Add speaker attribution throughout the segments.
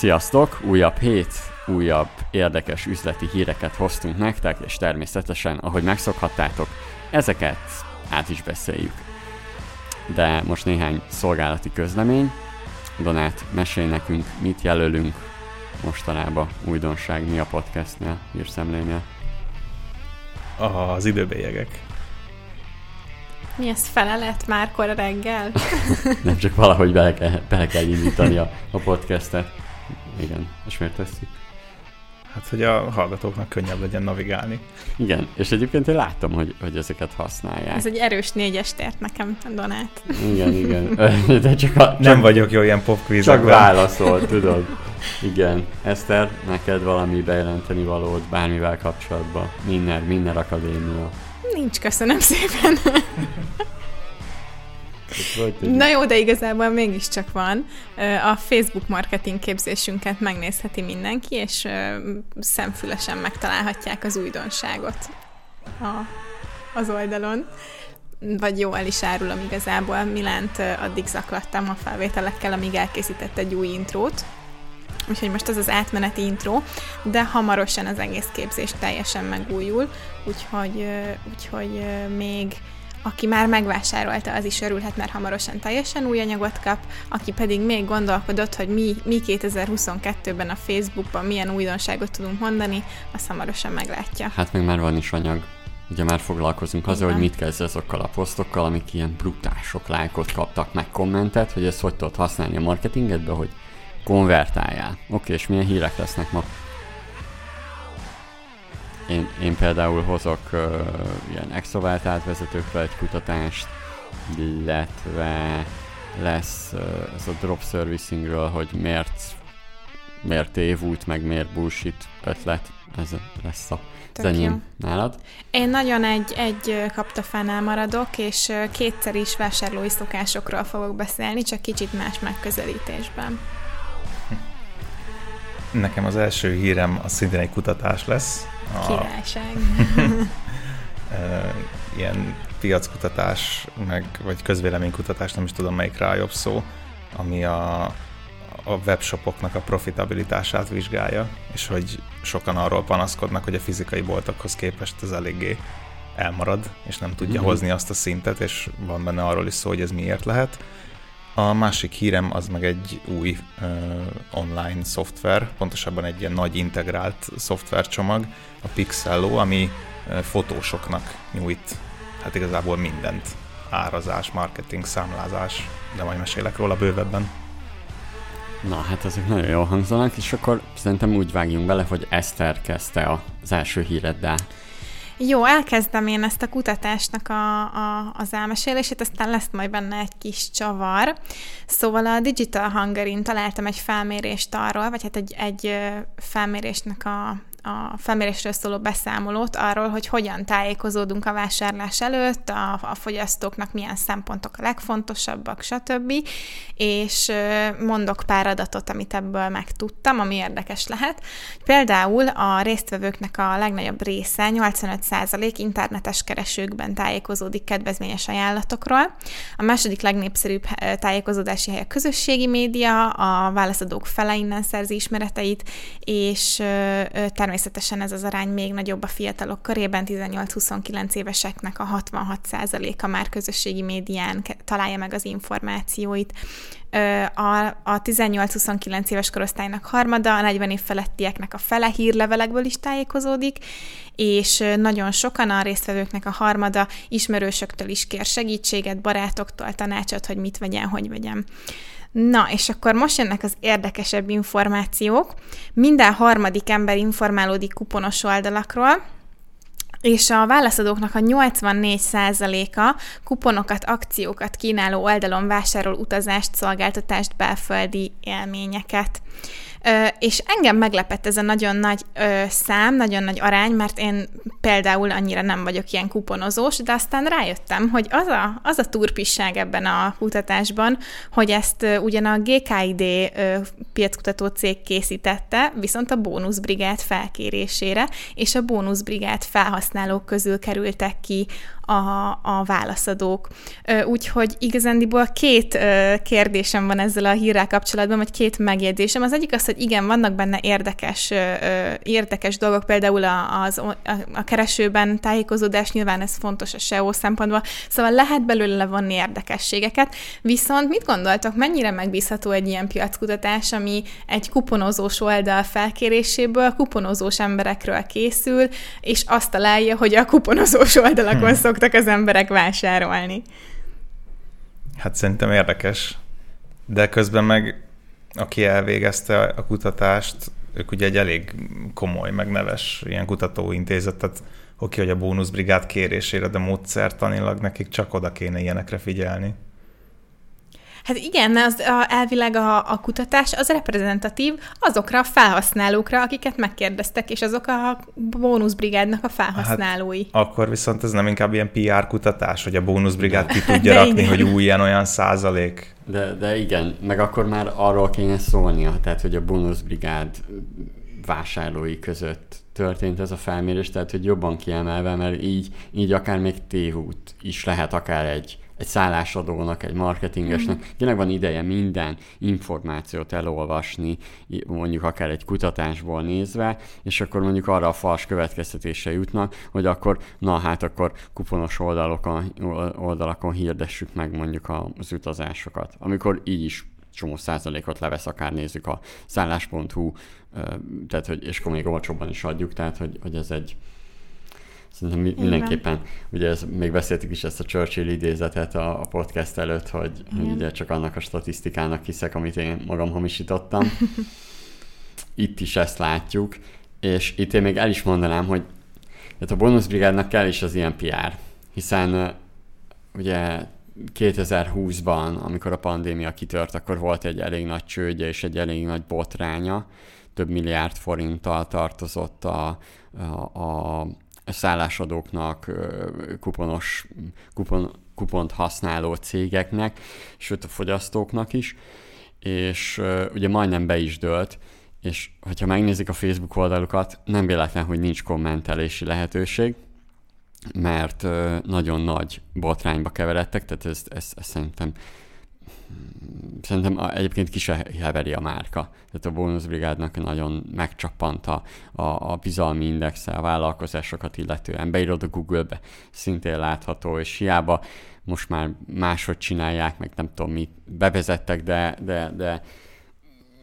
Speaker 1: Sziasztok! Újabb hét, újabb érdekes üzleti híreket hoztunk nektek, és természetesen, ahogy megszokhattátok, ezeket át is beszéljük. De most néhány szolgálati közlemény. Donát, mesél nekünk, mit jelölünk mostanában újdonság, mi a podcastnél, hírszemlénél.
Speaker 2: Az időbélyegek.
Speaker 3: Mi ez felelet már kora reggel?
Speaker 1: Nem csak valahogy bele kell, bele kell indítani a, a podcastet. Igen, és miért tesszük?
Speaker 2: Hát, hogy a hallgatóknak könnyebb legyen navigálni.
Speaker 1: Igen, és egyébként én láttam, hogy, hogy ezeket használják.
Speaker 3: Ez egy erős négyes tért nekem, Donát.
Speaker 1: Igen, igen. De csak a, csak,
Speaker 2: Nem vagyok jó ilyen popkvízekben.
Speaker 1: csak válaszol, tudod. Igen. Eszter, neked valami bejelenteni valód bármivel kapcsolatban? Minden, minden akadémia.
Speaker 3: Nincs, köszönöm szépen. Na jó, de igazából mégiscsak van. A Facebook marketing képzésünket megnézheti mindenki, és szemfülesen megtalálhatják az újdonságot a, az oldalon. Vagy jó, el is árulom igazából. Milánt addig zaklattam a felvételekkel, amíg elkészített egy új intrót. Úgyhogy most ez az átmeneti intro, de hamarosan az egész képzés teljesen megújul, úgyhogy, úgyhogy még aki már megvásárolta, az is örülhet, mert hamarosan teljesen új anyagot kap, aki pedig még gondolkodott, hogy mi, mi 2022-ben a Facebookban milyen újdonságot tudunk mondani, azt hamarosan meglátja.
Speaker 1: Hát meg már van is anyag. Ugye már foglalkozunk azzal, hogy mit kezd azokkal a posztokkal, amik ilyen brutások lájkot kaptak, meg kommentet, hogy ezt hogy tudod használni a marketingedbe, hogy konvertáljál. Oké, és milyen hírek lesznek ma? Én, én például hozok uh, ilyen extrovált átvezetőkről egy kutatást, illetve lesz uh, ez a drop servicingről, hogy miért miért tévút, meg miért bullshit ötlet. Ez lesz a
Speaker 3: Tök
Speaker 1: az
Speaker 3: jó.
Speaker 1: enyém nálad.
Speaker 3: Én nagyon egy, egy kaptafánál maradok, és kétszer is vásárlói szokásokról fogok beszélni, csak kicsit más megközelítésben.
Speaker 2: Nekem az első hírem az szintén egy kutatás lesz. A,
Speaker 3: Királyság.
Speaker 2: ilyen piackutatás, meg, vagy közvéleménykutatás, nem is tudom melyik rá jobb szó, ami a, a webshopoknak a profitabilitását vizsgálja, és hogy sokan arról panaszkodnak, hogy a fizikai boltokhoz képest ez eléggé elmarad, és nem tudja
Speaker 1: Mhm.
Speaker 2: hozni azt a szintet, és van benne arról is szó, hogy ez miért lehet. A másik hírem az meg egy új uh, online szoftver, pontosabban egy ilyen nagy integrált szoftvercsomag, a Pixello, ami uh, fotósoknak nyújt hát igazából mindent. Árazás, marketing, számlázás, de majd mesélek róla bővebben.
Speaker 1: Na, hát ezek nagyon jól hangzanak, és akkor szerintem úgy vágjunk bele, hogy Eszter kezdte az első híreddel.
Speaker 3: Jó, elkezdem én ezt a kutatásnak a, a, az elmesélését, aztán lesz majd benne egy kis csavar. Szóval a Digital Hungary-n találtam egy felmérést arról, vagy hát egy, egy felmérésnek a a felmérésről szóló beszámolót arról, hogy hogyan tájékozódunk a vásárlás előtt, a, a fogyasztóknak milyen szempontok a legfontosabbak, stb. És mondok pár adatot, amit ebből megtudtam, ami érdekes lehet. Például a résztvevőknek a legnagyobb része, 85% internetes keresőkben tájékozódik kedvezményes ajánlatokról. A második legnépszerűbb tájékozódási hely a közösségi média, a válaszadók fele innen szerzi ismereteit, és ö, természetesen ez az arány még nagyobb a fiatalok körében, 18-29 éveseknek a 66%-a már közösségi médián találja meg az információit. A, a 18-29 éves korosztálynak harmada, a 40 év felettieknek a fele hírlevelekből is tájékozódik, és nagyon sokan a résztvevőknek a harmada ismerősöktől is kér segítséget, barátoktól tanácsot, hogy mit vegyen, hogy vegyen. Na, és akkor most jönnek az érdekesebb információk. Minden harmadik ember informálódik kuponos oldalakról, és a válaszadóknak a 84%-a kuponokat, akciókat kínáló oldalon vásárol utazást, szolgáltatást, belföldi élményeket. És engem meglepett ez a nagyon nagy szám, nagyon nagy arány, mert én például annyira nem vagyok ilyen kuponozós, de aztán rájöttem, hogy az a, az a turpisság ebben a kutatásban, hogy ezt ugyan a GKID piackutató cég készítette, viszont a bónuszbrigád felkérésére, és a bónuszbrigád felhasználók közül kerültek ki a, a válaszadók. Úgyhogy igazándiból két kérdésem van ezzel a hírrel kapcsolatban, vagy két megjegyzésem. Az egyik az, hogy igen, vannak benne érdekes, érdekes dolgok, például az, a, a keresőben tájékozódás, nyilván ez fontos a SEO szempontból, szóval lehet belőle levonni érdekességeket, viszont mit gondoltok, mennyire megbízható egy ilyen piackutatás, ami egy kuponozós oldal felkéréséből kuponozós emberekről készül, és azt találja, hogy a kuponozós oldalakon hmm. szoktak az emberek vásárolni.
Speaker 2: Hát szerintem érdekes, de közben meg aki elvégezte a kutatást, ők ugye egy elég komoly, meg neves ilyen kutatóintézet, tehát oké, hogy a bónuszbrigád kérésére, de módszertanilag nekik csak oda kéne ilyenekre figyelni.
Speaker 3: Hát igen, az a, elvileg a, a kutatás az reprezentatív azokra a felhasználókra, akiket megkérdeztek, és azok a bónuszbrigádnak a felhasználói.
Speaker 2: Hát, akkor viszont ez nem inkább ilyen PR kutatás, hogy a bónuszbrigád ki tudja rakni, igen. hogy új ilyen-olyan százalék.
Speaker 1: De, de igen, meg akkor már arról kéne szólnia, tehát hogy a bónuszbrigád vásárlói között történt ez a felmérés, tehát hogy jobban kiemelve, mert így, így akár még tévút is lehet akár egy egy szállásadónak, egy marketingesnek, mm. tényleg van ideje minden információt elolvasni, mondjuk akár egy kutatásból nézve, és akkor mondjuk arra a fals következtetése jutnak, hogy akkor, na hát akkor kuponos oldalokon, oldalakon hirdessük meg mondjuk az utazásokat, amikor így is csomó százalékot levesz, akár nézzük a szállás.hu, tehát hogy, és akkor még olcsóbban is adjuk, tehát hogy, hogy ez egy, Szerintem mindenképpen, ugye ez, még beszéltük is ezt a Churchill idézetet a, a podcast előtt, hogy, hogy ugye csak annak a statisztikának hiszek, amit én magam hamisítottam. Itt is ezt látjuk, és itt én még el is mondanám, hogy hát a bónuszbrigádnak kell is az ilyen PR, hiszen ugye 2020-ban, amikor a pandémia kitört, akkor volt egy elég nagy csődje és egy elég nagy botránya, több milliárd forinttal tartozott a, a, a szállásadóknak, kuponos, kupon, kupont használó cégeknek, sőt a fogyasztóknak is, és ugye majdnem be is dőlt, és hogyha megnézik a Facebook oldalukat, nem véletlen, hogy nincs kommentelési lehetőség, mert nagyon nagy botrányba keveredtek, tehát ezt, ezt, ezt szerintem szerintem egyébként ki se heveri a márka. Tehát a bónuszbrigádnak nagyon megcsappant a, a, a bizalmi indexe a vállalkozásokat illetően. Beírod a Google-be, szintén látható, és hiába most már máshogy csinálják, meg nem tudom mit bevezettek, de, de, de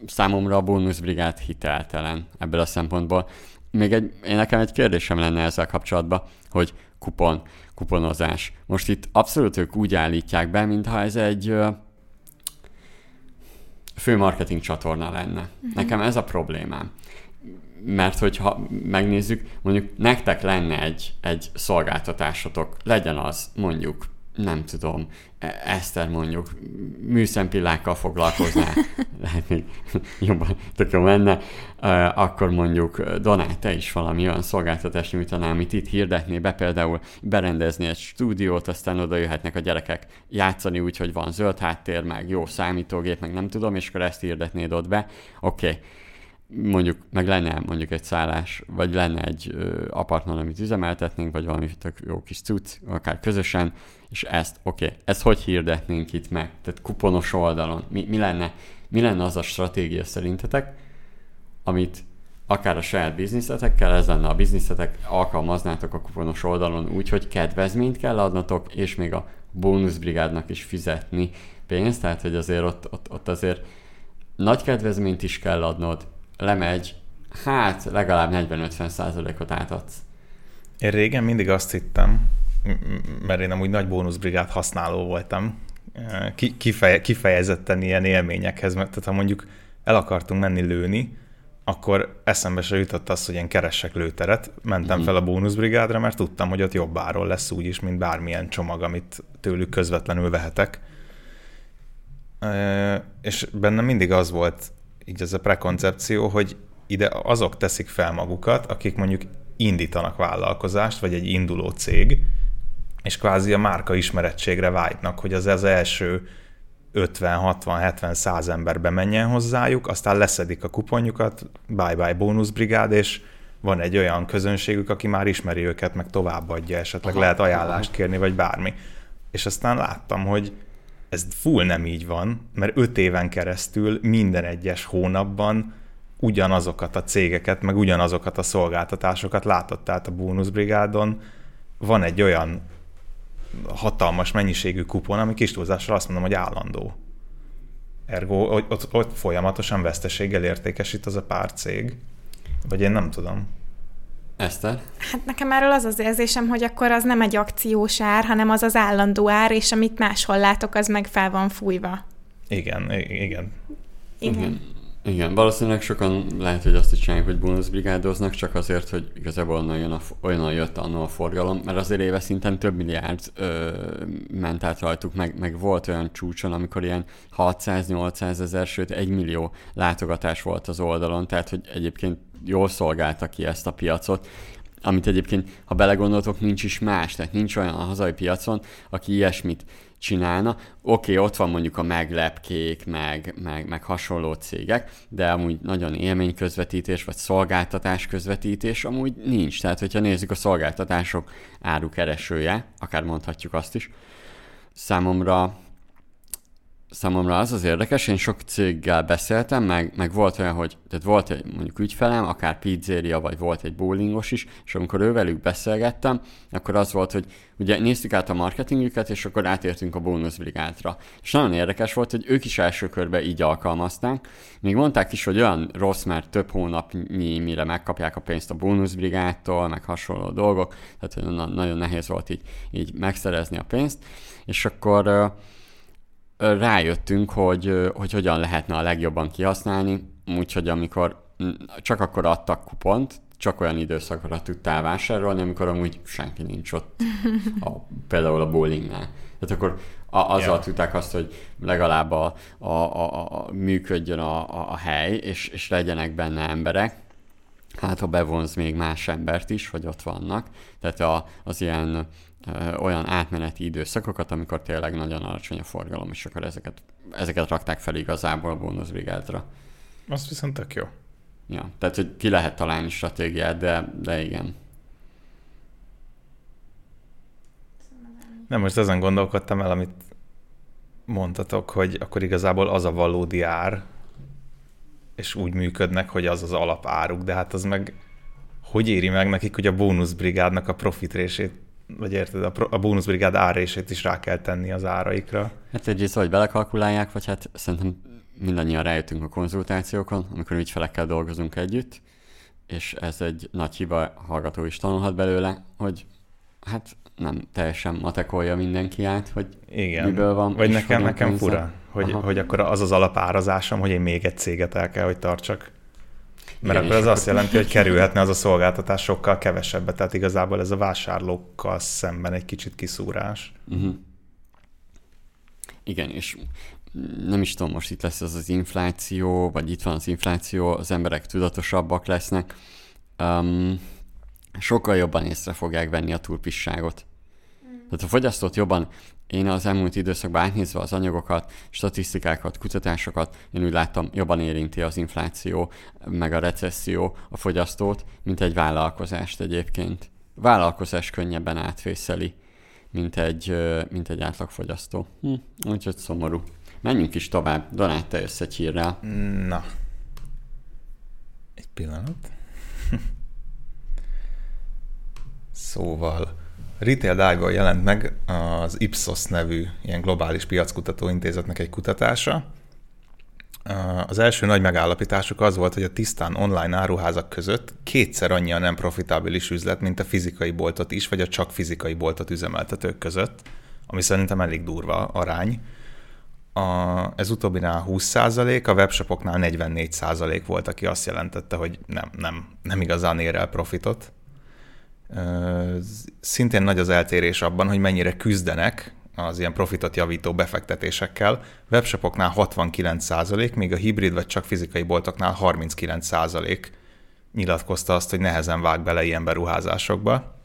Speaker 1: számomra a bónuszbrigád hiteltelen ebből a szempontból. Még egy, én nekem egy kérdésem lenne ezzel kapcsolatban, hogy kupon, kuponozás. Most itt abszolút ők úgy állítják be, mintha ez egy fő marketing csatorna lenne. Uh-huh. Nekem ez a problémám. Mert hogyha megnézzük, mondjuk nektek lenne egy, egy szolgáltatásotok, legyen az mondjuk nem tudom, e- Eszter mondjuk műszempillákkal foglalkoznál, lehet még jobban tök jó menne, akkor mondjuk Donát, te is valami olyan szolgáltatást nyújtanál, amit itt hirdetné be, például berendezni egy stúdiót, aztán oda jöhetnek a gyerekek játszani úgy, hogy van zöld háttér, meg jó számítógép, meg nem tudom, és akkor ezt hirdetnéd ott be. Oké, okay mondjuk meg lenne mondjuk egy szállás, vagy lenne egy ö, apartman, amit üzemeltetnénk, vagy valami tök jó kis cucc, akár közösen, és ezt, oké, okay, ezt hogy hirdetnénk itt meg? Tehát kuponos oldalon. Mi, mi, lenne, mi lenne az a stratégia szerintetek, amit akár a saját bizniszetekkel, ez lenne a bizniszetek, alkalmaznátok a kuponos oldalon úgy, hogy kedvezményt kell adnatok, és még a bónuszbrigádnak is fizetni pénzt, tehát hogy azért ott, ott, ott azért nagy kedvezményt is kell adnod, lemegy, hát legalább 40-50 százalékot átadsz.
Speaker 2: Én régen mindig azt hittem, mert én amúgy nagy bónuszbrigád használó voltam, kifeje, kifejezetten ilyen élményekhez, mert tehát ha mondjuk el akartunk menni lőni, akkor eszembe se jutott az, hogy én keressek lőteret, mentem mm. fel a bónuszbrigádra, mert tudtam, hogy ott jobb áron lesz úgyis, mint bármilyen csomag, amit tőlük közvetlenül vehetek. És bennem mindig az volt így ez a prekoncepció, hogy ide azok teszik fel magukat, akik mondjuk indítanak vállalkozást, vagy egy induló cég, és kvázi a márka ismerettségre vágynak, hogy az az első 50, 60, 70, 100 ember bemenjen hozzájuk, aztán leszedik a kuponjukat, bye-bye bónuszbrigád, és van egy olyan közönségük, aki már ismeri őket, meg továbbadja, esetleg aha, lehet ajánlást kérni, vagy bármi. És aztán láttam, hogy ez full nem így van, mert öt éven keresztül minden egyes hónapban ugyanazokat a cégeket, meg ugyanazokat a szolgáltatásokat látott. Tehát a bónuszbrigádon van egy olyan hatalmas mennyiségű kupon, ami kis túlzással azt mondom, hogy állandó. Ergo ott, ott folyamatosan veszteséggel értékesít az a pár cég. Vagy én nem tudom.
Speaker 1: Eszter?
Speaker 3: Hát nekem erről az az érzésem, hogy akkor az nem egy akciós ár, hanem az az állandó ár, és amit máshol látok, az meg fel van fújva.
Speaker 2: Igen, igen.
Speaker 3: Igen.
Speaker 1: igen. Igen, valószínűleg sokan lehet, hogy azt is csinálják, hogy bónuszbrigádoznak, csak azért, hogy igazából onnan, jön a, olyan jött annó a forgalom, mert azért éve szinten több milliárd ö, ment át rajtuk, meg, meg volt olyan csúcson, amikor ilyen 600-800 ezer, sőt 1 millió látogatás volt az oldalon, tehát hogy egyébként jól szolgálta ki ezt a piacot, amit egyébként, ha belegondoltok, nincs is más, tehát nincs olyan a hazai piacon, aki ilyesmit csinálna. Oké, okay, ott van mondjuk a meglepkék, meg, meg, meg hasonló cégek, de amúgy nagyon élményközvetítés, vagy szolgáltatás közvetítés amúgy nincs. Tehát, hogyha nézzük a szolgáltatások árukeresője, akár mondhatjuk azt is, számomra számomra az az érdekes, én sok céggel beszéltem, meg, meg volt olyan, hogy tehát volt egy mondjuk ügyfelem, akár pizzeria, vagy volt egy bowlingos is, és amikor ővelük beszélgettem, akkor az volt, hogy ugye néztük át a marketingüket, és akkor átértünk a bónuszbrigádra. És nagyon érdekes volt, hogy ők is első körben így alkalmazták. Még mondták is, hogy olyan rossz, mert több hónapnyi, mire megkapják a pénzt a bónuszbrigádtól, meg hasonló dolgok, tehát nagyon nehéz volt így, így megszerezni a pénzt. És akkor rájöttünk, hogy, hogy hogyan lehetne a legjobban kihasználni, úgyhogy amikor csak akkor adtak kupont, csak olyan időszakra tudtál vásárolni, amikor amúgy senki nincs ott, a, például a bowlingnál. Tehát akkor a, azzal yeah. tudták azt, hogy legalább a, a, a, a működjön a, a, a hely, és, és legyenek benne emberek. Hát ha bevonz még más embert is, hogy ott vannak. Tehát a, az ilyen olyan átmeneti időszakokat, amikor tényleg nagyon alacsony a forgalom, és akkor ezeket, ezeket rakták fel igazából a bónuszbrigádra.
Speaker 2: Az viszont tök jó.
Speaker 1: Ja, tehát, hogy ki lehet találni stratégiát, de, de igen.
Speaker 2: Nem, most ezen gondolkodtam el, amit mondtatok, hogy akkor igazából az a valódi ár, és úgy működnek, hogy az az alapáruk, de hát az meg hogy éri meg nekik, hogy a bónuszbrigádnak a profitrését vagy érted, a, a bónuszbrigád árését is rá kell tenni az áraikra.
Speaker 1: Hát egyrészt, hogy belekalkulálják, vagy hát szerintem mindannyian rájöttünk a konzultációkon, amikor ügyfelekkel dolgozunk együtt, és ez egy nagy hiba, hallgató is tanulhat belőle, hogy hát nem teljesen matekolja mindenki át, hogy Igen. miből van.
Speaker 2: Vagy nekem, nekem fura, hogy, hogy akkor az az alapárazásom, hogy én még egy céget el kell, hogy tartsak. Mert Igen, akkor az azt jelenti, hogy kerülhetne az a szolgáltatás sokkal kevesebbet, tehát igazából ez a vásárlókkal szemben egy kicsit kiszúrás. Uh-huh.
Speaker 1: Igen, és nem is tudom, most itt lesz az az infláció, vagy itt van az infláció, az emberek tudatosabbak lesznek, um, sokkal jobban észre fogják venni a túlpisságot. Tehát a fogyasztót jobban én az elmúlt időszakban átnézve az anyagokat, statisztikákat, kutatásokat, én úgy láttam, jobban érinti az infláció, meg a recesszió a fogyasztót, mint egy vállalkozást egyébként. Vállalkozás könnyebben átvészeli, mint egy, mint egy átlagfogyasztó. Hm, úgyhogy szomorú. Menjünk is tovább. Donát, te jössz egy hírrel.
Speaker 2: Na. Egy pillanat. szóval Retail Dive-val jelent meg az Ipsos nevű ilyen globális piackutató intézetnek egy kutatása. Az első nagy megállapításuk az volt, hogy a tisztán online áruházak között kétszer annyi a nem profitábilis üzlet, mint a fizikai boltot is, vagy a csak fizikai boltot üzemeltetők között, ami szerintem elég durva arány. A, ez utóbbinál 20%, a webshopoknál 44% volt, aki azt jelentette, hogy nem, nem, nem igazán ér el profitot. Szintén nagy az eltérés abban, hogy mennyire küzdenek az ilyen profitot javító befektetésekkel. Webshopoknál 69%, míg a hibrid vagy csak fizikai boltoknál 39% nyilatkozta azt, hogy nehezen vág bele ilyen beruházásokba.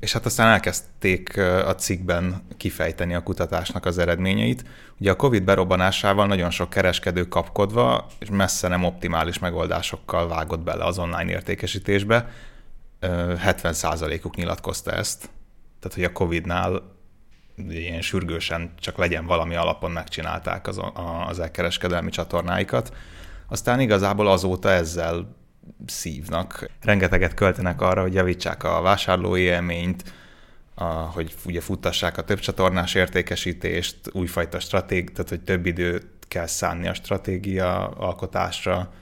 Speaker 2: És hát aztán elkezdték a cikkben kifejteni a kutatásnak az eredményeit. Ugye a COVID berobbanásával nagyon sok kereskedő kapkodva, és messze nem optimális megoldásokkal vágott bele az online értékesítésbe. 70%-uk nyilatkozta ezt. Tehát, hogy a COVID-nál ilyen sürgősen csak legyen valami alapon megcsinálták az, az elkereskedelmi csatornáikat. Aztán igazából azóta ezzel szívnak. Rengeteget költenek arra, hogy javítsák a vásárlói élményt, a, hogy ugye futtassák a több csatornás értékesítést, újfajta stratégi, tehát hogy több időt kell szánni a stratégia alkotásra,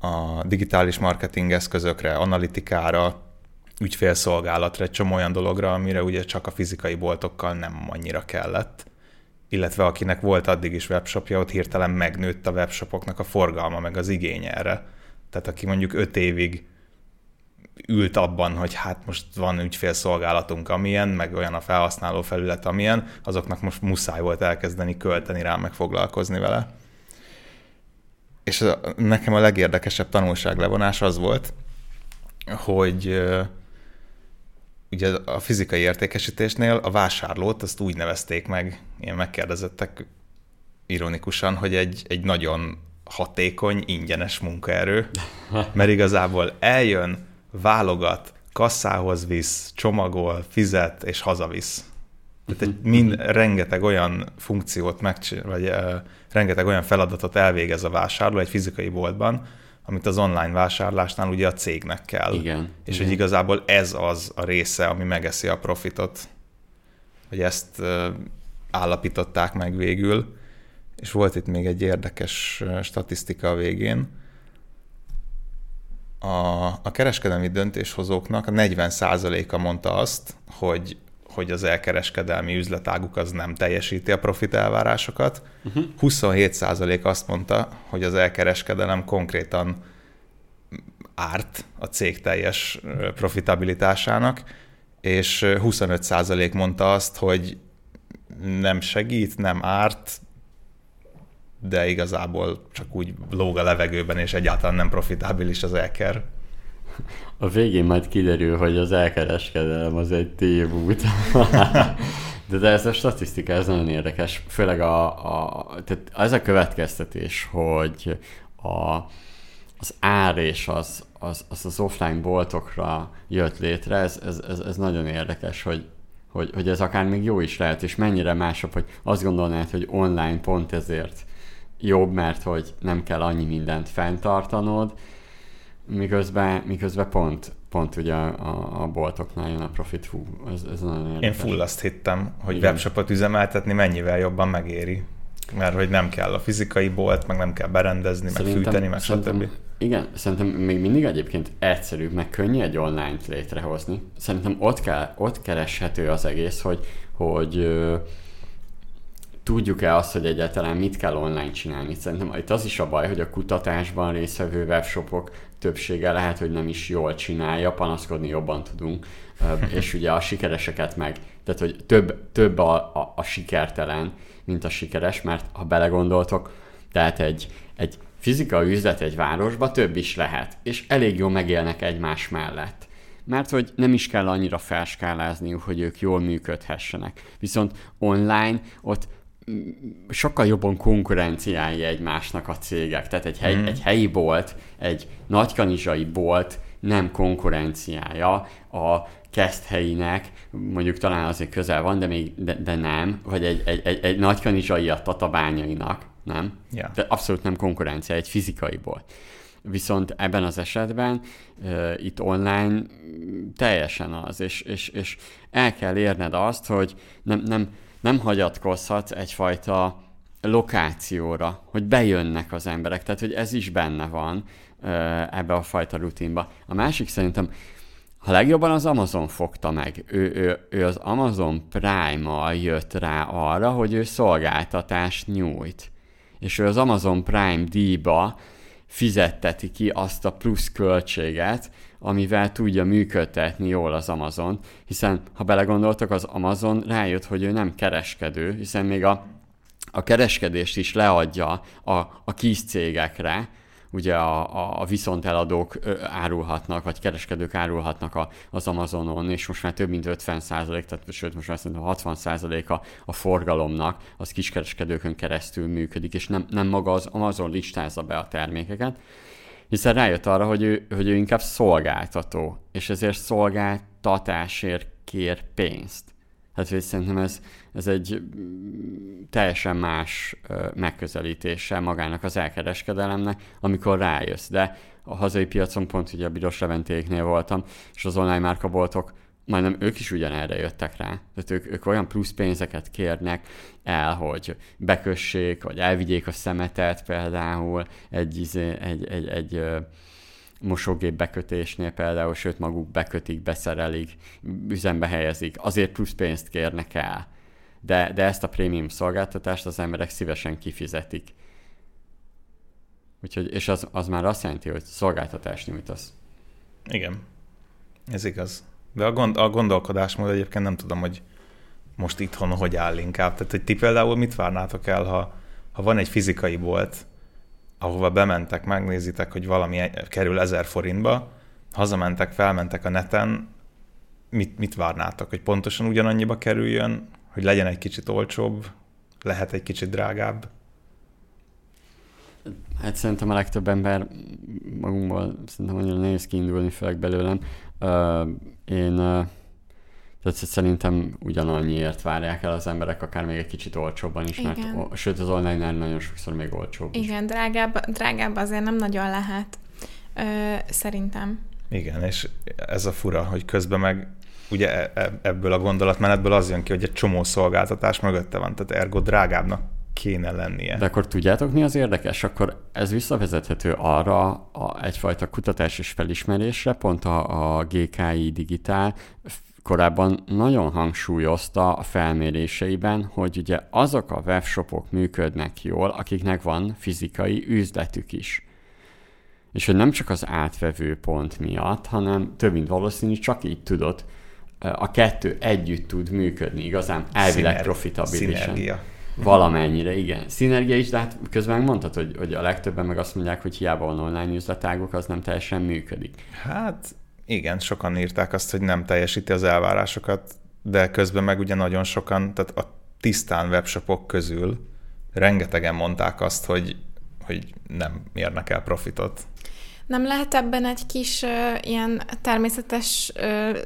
Speaker 2: a digitális marketing eszközökre, analitikára, ügyfélszolgálatra, egy csomó olyan dologra, amire ugye csak a fizikai boltokkal nem annyira kellett. Illetve akinek volt addig is webshopja, ott hirtelen megnőtt a webshopoknak a forgalma, meg az igény erre. Tehát aki mondjuk öt évig ült abban, hogy hát most van ügyfélszolgálatunk amilyen, meg olyan a felhasználó felület amilyen, azoknak most muszáj volt elkezdeni költeni rá, meg foglalkozni vele. És nekem a legérdekesebb tanulság levonás az volt, hogy ugye a fizikai értékesítésnél a vásárlót azt úgy nevezték meg, ilyen megkérdezettek ironikusan, hogy egy, egy nagyon hatékony, ingyenes munkaerő, mert igazából eljön, válogat, kasszához visz, csomagol, fizet és hazavisz. Tehát egy mind, rengeteg olyan funkciót megcsinál, vagy uh, rengeteg olyan feladatot elvégez a vásárló egy fizikai boltban, amit az online vásárlásnál ugye a cégnek kell.
Speaker 1: Igen.
Speaker 2: És
Speaker 1: igen.
Speaker 2: hogy igazából ez az a része, ami megeszi a profitot. Hogy ezt uh, állapították meg végül. És volt itt még egy érdekes statisztika a végén. A, a kereskedelmi döntéshozóknak a 40%-a mondta azt, hogy, hogy az elkereskedelmi üzletáguk az nem teljesíti a profit elvárásokat. Uh-huh. 27% azt mondta, hogy az elkereskedelem konkrétan árt a cég teljes profitabilitásának, és 25% mondta azt, hogy nem segít, nem árt, de igazából csak úgy lóg a levegőben, és egyáltalán nem profitábilis az elker.
Speaker 1: A végén majd kiderül, hogy az elkereskedelem az egy tévút. de, de ez a statisztika, ez nagyon érdekes. Főleg a, a, tehát ez a következtetés, hogy a, az ár és az, az, az, az offline boltokra jött létre, ez, ez, ez, ez nagyon érdekes, hogy, hogy, hogy ez akár még jó is lehet, és mennyire másabb, hogy azt gondolnád, hogy online pont ezért jobb, mert hogy nem kell annyi mindent fenntartanod, miközben, miközben pont, pont ugye a, a, boltoknál jön a profit, hú, ez, ez nagyon érdekes.
Speaker 2: Én full azt hittem, hogy Igen. webshopot üzemeltetni mennyivel jobban megéri. Mert hogy nem kell a fizikai bolt, meg nem kell berendezni, szerintem, meg fűteni, meg stb.
Speaker 1: Igen, szerintem még mindig egyébként egyszerűbb, meg könnyű egy online-t létrehozni. Szerintem ott, kell, ott kereshető az egész, hogy, hogy tudjuk-e azt, hogy egyáltalán mit kell online csinálni. Szerintem itt az is a baj, hogy a kutatásban részvevő webshopok többsége lehet, hogy nem is jól csinálja, panaszkodni jobban tudunk, és ugye a sikereseket meg, tehát hogy több, több a, a, a sikertelen, mint a sikeres, mert ha belegondoltok, tehát egy, egy fizikai üzlet egy városba több is lehet, és elég jól megélnek egymás mellett mert hogy nem is kell annyira felskálázniuk, hogy ők jól működhessenek. Viszont online ott sokkal jobban konkurenciálja egymásnak a cégek. Tehát egy, hely, mm. egy helyi bolt, egy nagykanizsai bolt nem konkurenciája a keszthelyinek, mondjuk talán azért közel van, de még de, de nem, vagy egy, egy, egy, egy nagykanizsai a tatabányainak, nem?
Speaker 2: Yeah.
Speaker 1: De abszolút nem konkurencia, egy fizikai bolt. Viszont ebben az esetben uh, itt online teljesen az, és, és, és el kell érned azt, hogy nem, nem, nem hagyatkozhatsz egyfajta lokációra, hogy bejönnek az emberek, tehát hogy ez is benne van ebbe a fajta rutinba. A másik szerintem, ha legjobban az Amazon fogta meg, ő, ő, ő az Amazon Prime-mal jött rá arra, hogy ő szolgáltatást nyújt. És ő az Amazon Prime díjba fizetteti ki azt a plusz költséget, amivel tudja működtetni jól az Amazon, hiszen ha belegondoltak, az Amazon rájött, hogy ő nem kereskedő, hiszen még a, a kereskedést is leadja a, a kis cégekre, ugye a, a viszonteladók árulhatnak, vagy kereskedők árulhatnak a, az Amazonon, és most már több mint 50 százalék, tehát sőt most már szerintem 60 százalék a, forgalomnak, az kiskereskedőkön keresztül működik, és nem, nem maga az Amazon listázza be a termékeket, hiszen rájött arra, hogy ő, hogy ő inkább szolgáltató, és ezért szolgáltatásért kér pénzt. Hát hogy szerintem ez, ez egy mm, teljesen más megközelítése magának az elkereskedelemnek, amikor rájössz. De a hazai piacon pont ugye a Biros Leventéknél voltam, és az online márkaboltok majdnem ők is ugyanerre jöttek rá. Tehát ők, ők olyan plusz pénzeket kérnek el, hogy bekössék, vagy elvigyék a szemetet például egy, izé, egy, egy, egy, egy mosógép bekötésnél például, sőt maguk bekötik, beszerelik, üzembe helyezik, azért plusz pénzt kérnek el. De, de ezt a prémium szolgáltatást az emberek szívesen kifizetik. Úgyhogy, és az, az már azt jelenti, hogy szolgáltatást nyújtasz.
Speaker 2: Igen, ez igaz. De a, gond, a gondolkodásmód egyébként nem tudom, hogy most itthon hogy áll inkább. Tehát, hogy ti például mit várnátok el, ha, ha van egy fizikai bolt, ahova bementek, megnézitek, hogy valami e- kerül ezer forintba, hazamentek, felmentek a neten, mit, mit várnátok? Hogy pontosan ugyanannyiba kerüljön, hogy legyen egy kicsit olcsóbb, lehet egy kicsit drágább?
Speaker 1: Hát szerintem a legtöbb ember magunkból szerintem annyira nehéz kiindulni, főleg belőlem. Én tehát szerintem ugyanannyiért várják el az emberek, akár még egy kicsit olcsóbban is, mert Igen. sőt az online nagyon sokszor még olcsóbb
Speaker 3: Igen, is. drágább, drágább azért nem nagyon lehet, ö, szerintem.
Speaker 2: Igen, és ez a fura, hogy közben meg ugye e, e, ebből a gondolatmenetből az jön ki, hogy egy csomó szolgáltatás mögötte van, tehát ergo drágábbnak kéne lennie.
Speaker 1: De akkor tudjátok, mi az érdekes? Akkor ez visszavezethető arra a, egyfajta kutatás és felismerésre, pont a, a GKI Digitál korábban nagyon hangsúlyozta a felméréseiben, hogy ugye azok a webshopok működnek jól, akiknek van fizikai üzletük is. És hogy nem csak az átvevő pont miatt, hanem több mint valószínű csak így tudott, a kettő együtt tud működni igazán elvileg Sziner- profitabilisan. Szinergia. Valamennyire, igen. Szinergia is, de hát közben mondtad, hogy, hogy a legtöbben meg azt mondják, hogy hiába van online üzletágok, az nem teljesen működik.
Speaker 2: Hát igen, sokan írták azt, hogy nem teljesíti az elvárásokat, de közben meg ugye nagyon sokan, tehát a tisztán webshopok közül rengetegen mondták azt, hogy, hogy nem mérnek el profitot.
Speaker 3: Nem lehet ebben egy kis uh, ilyen természetes uh,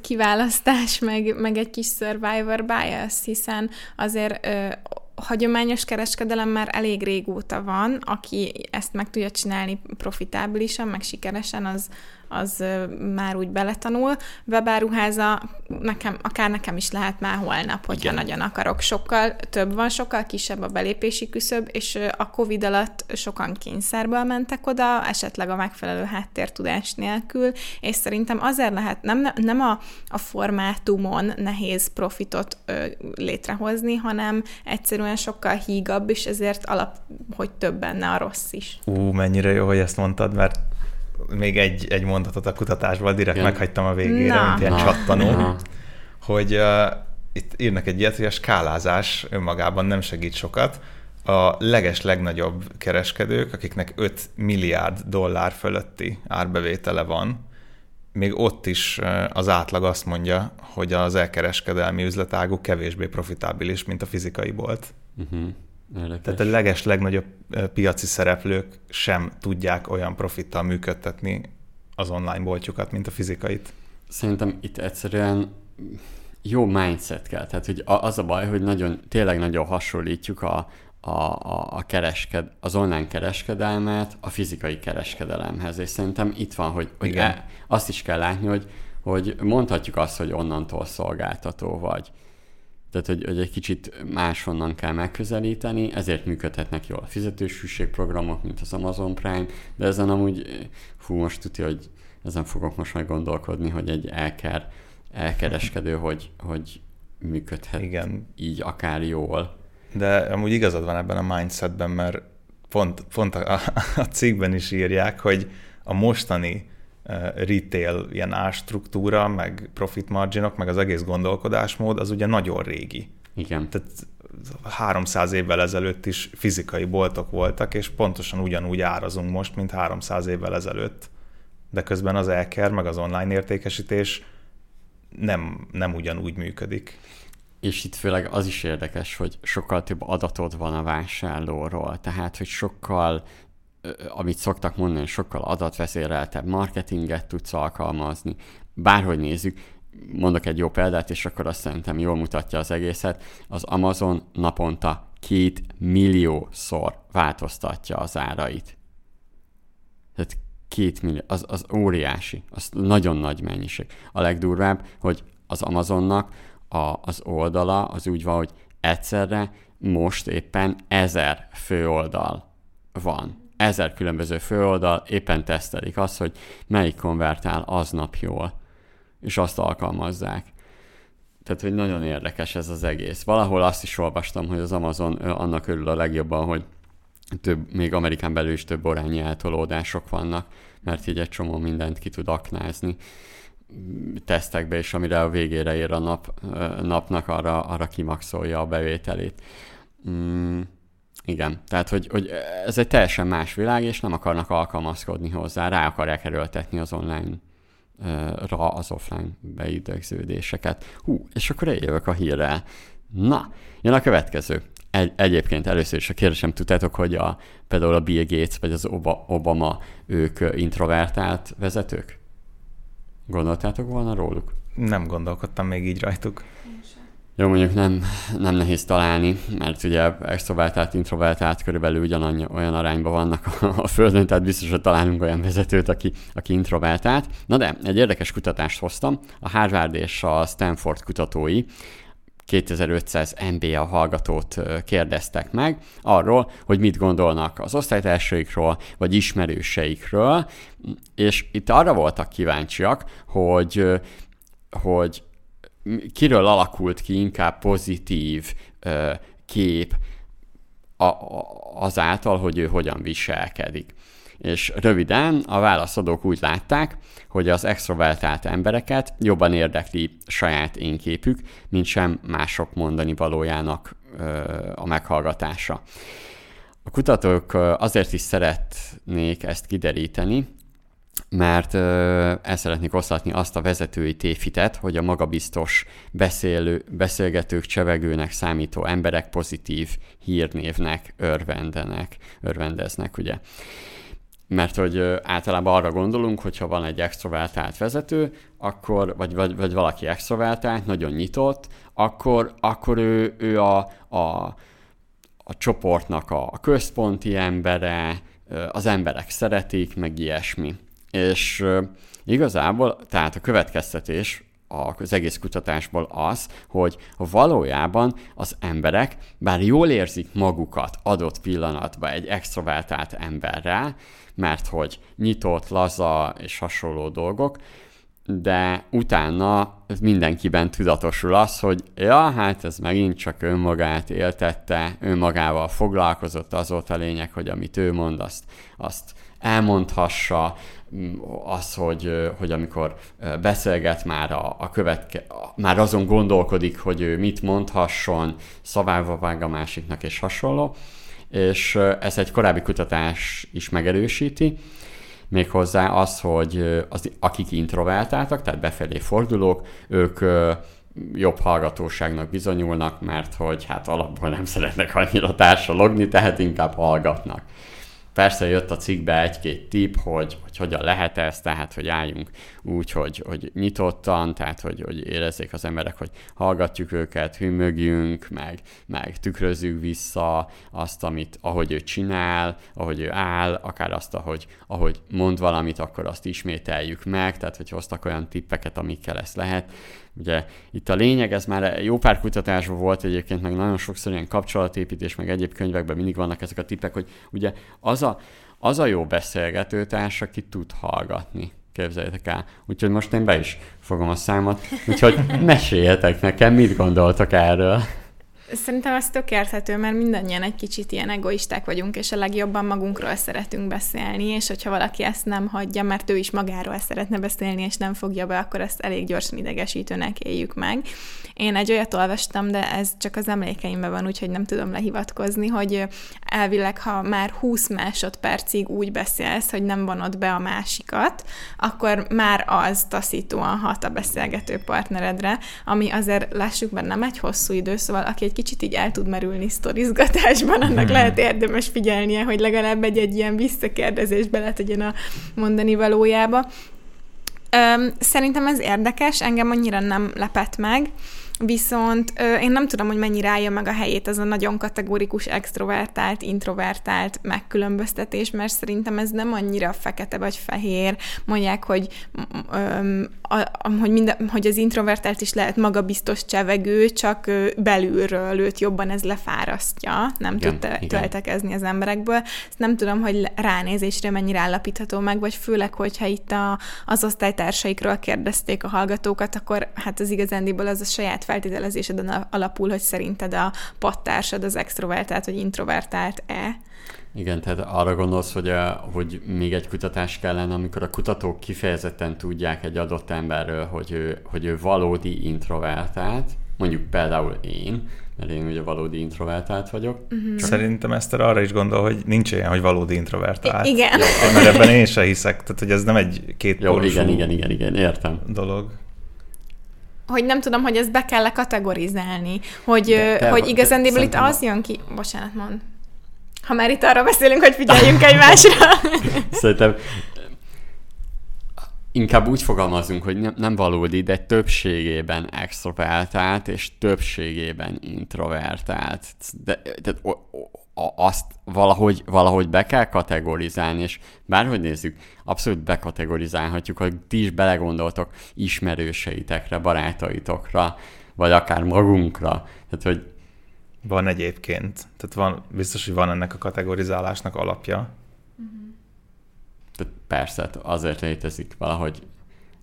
Speaker 3: kiválasztás, meg, meg egy kis survivor bias, hiszen azért uh, hagyományos kereskedelem már elég régóta van, aki ezt meg tudja csinálni profitábilisan, meg sikeresen, az, az már úgy beletanul. Webáruháza nekem, akár nekem is lehet már holnap, hogyha Igen. nagyon akarok. Sokkal több van, sokkal kisebb a belépési küszöb, és a Covid alatt sokan kényszerből mentek oda, esetleg a megfelelő háttértudás nélkül, és szerintem azért lehet, nem, nem a, a formátumon nehéz profitot ö, létrehozni, hanem egyszerűen sokkal hígabb, és ezért alap, hogy több benne a rossz is.
Speaker 2: Ú, mennyire jó, hogy ezt mondtad, mert még egy, egy mondatot a kutatásból, direkt Igen. meghagytam a végére, Na. mint ilyen Na. csattanó, Na. hogy uh, itt írnak egy ilyet, hogy a skálázás önmagában nem segít sokat. A leges legnagyobb kereskedők, akiknek 5 milliárd dollár fölötti árbevétele van, még ott is az átlag azt mondja, hogy az elkereskedelmi üzletáguk kevésbé profitábilis, mint a fizikai bolt. Uh-huh. Érdekes. Tehát a leges legnagyobb piaci szereplők sem tudják olyan profittal működtetni az online boltjukat, mint a fizikait.
Speaker 1: Szerintem itt egyszerűen jó mindset kell. Tehát, hogy az a baj, hogy nagyon, tényleg nagyon hasonlítjuk a, a, a, a keresked, az online kereskedelmet a fizikai kereskedelemhez, és szerintem itt van, hogy, hogy e, azt is kell látni, hogy, hogy mondhatjuk azt, hogy onnantól szolgáltató vagy tehát hogy, hogy egy kicsit máshonnan kell megközelíteni, ezért működhetnek jól a fizetős programok, mint az Amazon Prime, de ezen amúgy, fú, most tudja, hogy ezen fogok most majd gondolkodni, hogy egy elker, elkereskedő, hogy, hogy működhet Igen. így akár jól.
Speaker 2: De amúgy igazad van ebben a mindsetben, mert pont, pont a, a cikkben is írják, hogy a mostani retail ilyen árstruktúra, meg profit marginok, meg az egész gondolkodásmód, az ugye nagyon régi.
Speaker 1: Igen.
Speaker 2: Tehát 300 évvel ezelőtt is fizikai boltok voltak, és pontosan ugyanúgy árazunk most, mint 300 évvel ezelőtt. De közben az elker, meg az online értékesítés nem, nem ugyanúgy működik.
Speaker 1: És itt főleg az is érdekes, hogy sokkal több adatod van a vásárlóról, tehát, hogy sokkal amit szoktak mondani, sokkal adatvezéreltebb marketinget tudsz alkalmazni. Bárhogy nézzük, mondok egy jó példát, és akkor azt szerintem jól mutatja az egészet. Az Amazon naponta két milliószor változtatja az árait. Tehát két millió, az, az óriási, az nagyon nagy mennyiség. A legdurvább, hogy az Amazonnak a, az oldala az úgy van, hogy egyszerre most éppen ezer főoldal van ezer különböző főoldal éppen tesztelik azt, hogy melyik konvertál aznap jól, és azt alkalmazzák. Tehát, hogy nagyon érdekes ez az egész. Valahol azt is olvastam, hogy az Amazon annak örül a legjobban, hogy több, még Amerikán belül is több orányi eltolódások vannak, mert így egy csomó mindent ki tud aknázni tesztekbe, és amire a végére ér a nap, napnak, arra, arra kimaxolja a bevételét. Mm igen, tehát hogy, hogy ez egy teljesen más világ, és nem akarnak alkalmazkodni hozzá, rá akarják erőltetni az online ra az offline beidegződéseket. Hú, és akkor eljövök a hírrel. Na, jön a következő. Egy, egyébként először is a kérdésem, tudtátok, hogy a, például a Bill Gates vagy az Obama, ők introvertált vezetők? Gondoltátok volna róluk?
Speaker 2: Nem gondolkodtam még így rajtuk.
Speaker 1: Jó, mondjuk nem, nem nehéz találni, mert ugye extrovertált, introvertált körülbelül ugyanannyi olyan arányban vannak a, a Földön, tehát biztos, hogy találunk olyan vezetőt, aki, aki introvertált. Na de, egy érdekes kutatást hoztam. A Harvard és a Stanford kutatói 2500 MBA hallgatót kérdeztek meg arról, hogy mit gondolnak az osztálytársaikról, vagy ismerőseikről, és itt arra voltak kíváncsiak, hogy, hogy kiről alakult ki inkább pozitív ö, kép a, a, azáltal, hogy ő hogyan viselkedik. És röviden a válaszadók úgy látták, hogy az extrovertált embereket jobban érdekli saját énképük, mint sem mások mondani valójának ö, a meghallgatása. A kutatók azért is szeretnék ezt kideríteni, mert el szeretnék oszlatni azt a vezetői téfitet, hogy a magabiztos beszélő, beszélgetők, csevegőnek számító emberek pozitív hírnévnek örvendenek, örvendeznek, ugye. Mert hogy általában arra gondolunk, hogyha van egy extrovertált vezető, akkor, vagy, vagy, vagy valaki extrovertált, nagyon nyitott, akkor, akkor ő, ő a, a, a csoportnak a központi embere, az emberek szeretik, meg ilyesmi. És igazából, tehát a következtetés az egész kutatásból az, hogy valójában az emberek, bár jól érzik magukat adott pillanatban egy extrovertált emberrel, mert hogy nyitott, laza és hasonló dolgok, de utána mindenkiben tudatosul az, hogy ja, hát ez megint csak önmagát éltette, önmagával foglalkozott, az volt a lényeg, hogy amit ő mond, azt, azt elmondhassa, az, hogy, hogy amikor beszélget már a, a követke, már azon gondolkodik, hogy ő mit mondhasson, szavába vág a másiknak és hasonló, és ez egy korábbi kutatás is megerősíti, méghozzá az, hogy az, akik introvertáltak, tehát befelé fordulók, ők jobb hallgatóságnak bizonyulnak, mert hogy hát alapból nem szeretnek annyira társalogni, tehát inkább hallgatnak. Persze jött a cikkbe egy-két tip, hogy, hogy hogyan lehet ez, tehát hogy álljunk úgy, hogy, hogy nyitottan, tehát hogy, hogy érezzék az emberek, hogy hallgatjuk őket, hümögjünk, meg, meg tükrözzük vissza azt, amit, ahogy ő csinál, ahogy ő áll, akár azt, ahogy, ahogy mond valamit, akkor azt ismételjük meg, tehát hogy hoztak olyan tippeket, amikkel ezt lehet. Ugye itt a lényeg, ez már jó pár kutatásban volt egyébként, meg nagyon sokszor ilyen kapcsolatépítés, meg egyéb könyvekben mindig vannak ezek a tippek, hogy ugye az a, az a jó beszélgetőtárs, aki tud hallgatni. Képzeljétek el. Úgyhogy most én be is fogom a számot. Úgyhogy meséljetek nekem, mit gondoltak erről.
Speaker 3: Szerintem ez tök érthető, mert mindannyian egy kicsit ilyen egoisták vagyunk, és a legjobban magunkról szeretünk beszélni, és hogyha valaki ezt nem hagyja, mert ő is magáról szeretne beszélni, és nem fogja be, akkor ezt elég gyorsan idegesítőnek éljük meg. Én egy olyat olvastam, de ez csak az emlékeimben van, úgyhogy nem tudom lehivatkozni, hogy elvileg, ha már 20 másodpercig úgy beszélsz, hogy nem vonod be a másikat, akkor már az taszítóan hat a beszélgető partneredre, ami azért lássuk be nem egy hosszú idő, szóval aki egy kicsit így el tud merülni sztorizgatásban, annak hmm. lehet érdemes figyelnie, hogy legalább egy-egy ilyen visszakérdezés bele tegyen a mondani valójába. Szerintem ez érdekes, engem annyira nem lepett meg, Viszont ö, én nem tudom, hogy mennyire állja meg a helyét ez a nagyon kategórikus, extrovertált, introvertált megkülönböztetés, mert szerintem ez nem annyira fekete vagy fehér. Mondják, hogy, ö, a, hogy, minden, hogy az introvertált is lehet magabiztos csevegő, csak belülről őt jobban ez lefárasztja, nem igen, tud töltekezni az emberekből. Ezt nem tudom, hogy ránézésre mennyire állapítható meg, vagy főleg, hogyha itt a, az osztálytársaikról kérdezték a hallgatókat, akkor hát az igazándiból az a saját feltételezéseden alapul, hogy szerinted a pattársad az extrovertált vagy introvertált-e?
Speaker 1: Igen, tehát arra gondolsz, hogy, a, hogy még egy kutatás kellene, amikor a kutatók kifejezetten tudják egy adott emberről, hogy ő, hogy ő valódi introvertált, mondjuk például én, mert én ugye valódi introvertált vagyok. Uh-huh.
Speaker 2: Csak... Szerintem Eszter arra is gondol, hogy nincs ilyen, hogy valódi introvertált.
Speaker 3: I- igen.
Speaker 2: Jó, mert ebben én sem hiszek, tehát hogy ez nem egy két
Speaker 1: Jó, igen, igen, igen, igen, értem.
Speaker 2: dolog
Speaker 3: hogy nem tudom, hogy ezt be kell kategorizálni, hogy, de, de, hogy igazándiból itt az jön ki... Bocsánat, mond. Ha már itt arra beszélünk, hogy figyeljünk egymásra.
Speaker 1: Szerintem inkább úgy fogalmazunk, hogy nem, nem valódi, de többségében extrovertált, és többségében introvertált. De, de, o, o, azt valahogy, valahogy be kell kategorizálni, és bárhogy nézzük, abszolút bekategorizálhatjuk, hogy ti is belegondoltok ismerőseitekre, barátaitokra, vagy akár magunkra. Tehát, hogy
Speaker 2: van egyébként. Tehát van, biztos, hogy van ennek a kategorizálásnak alapja.
Speaker 1: Tehát persze, azért létezik valahogy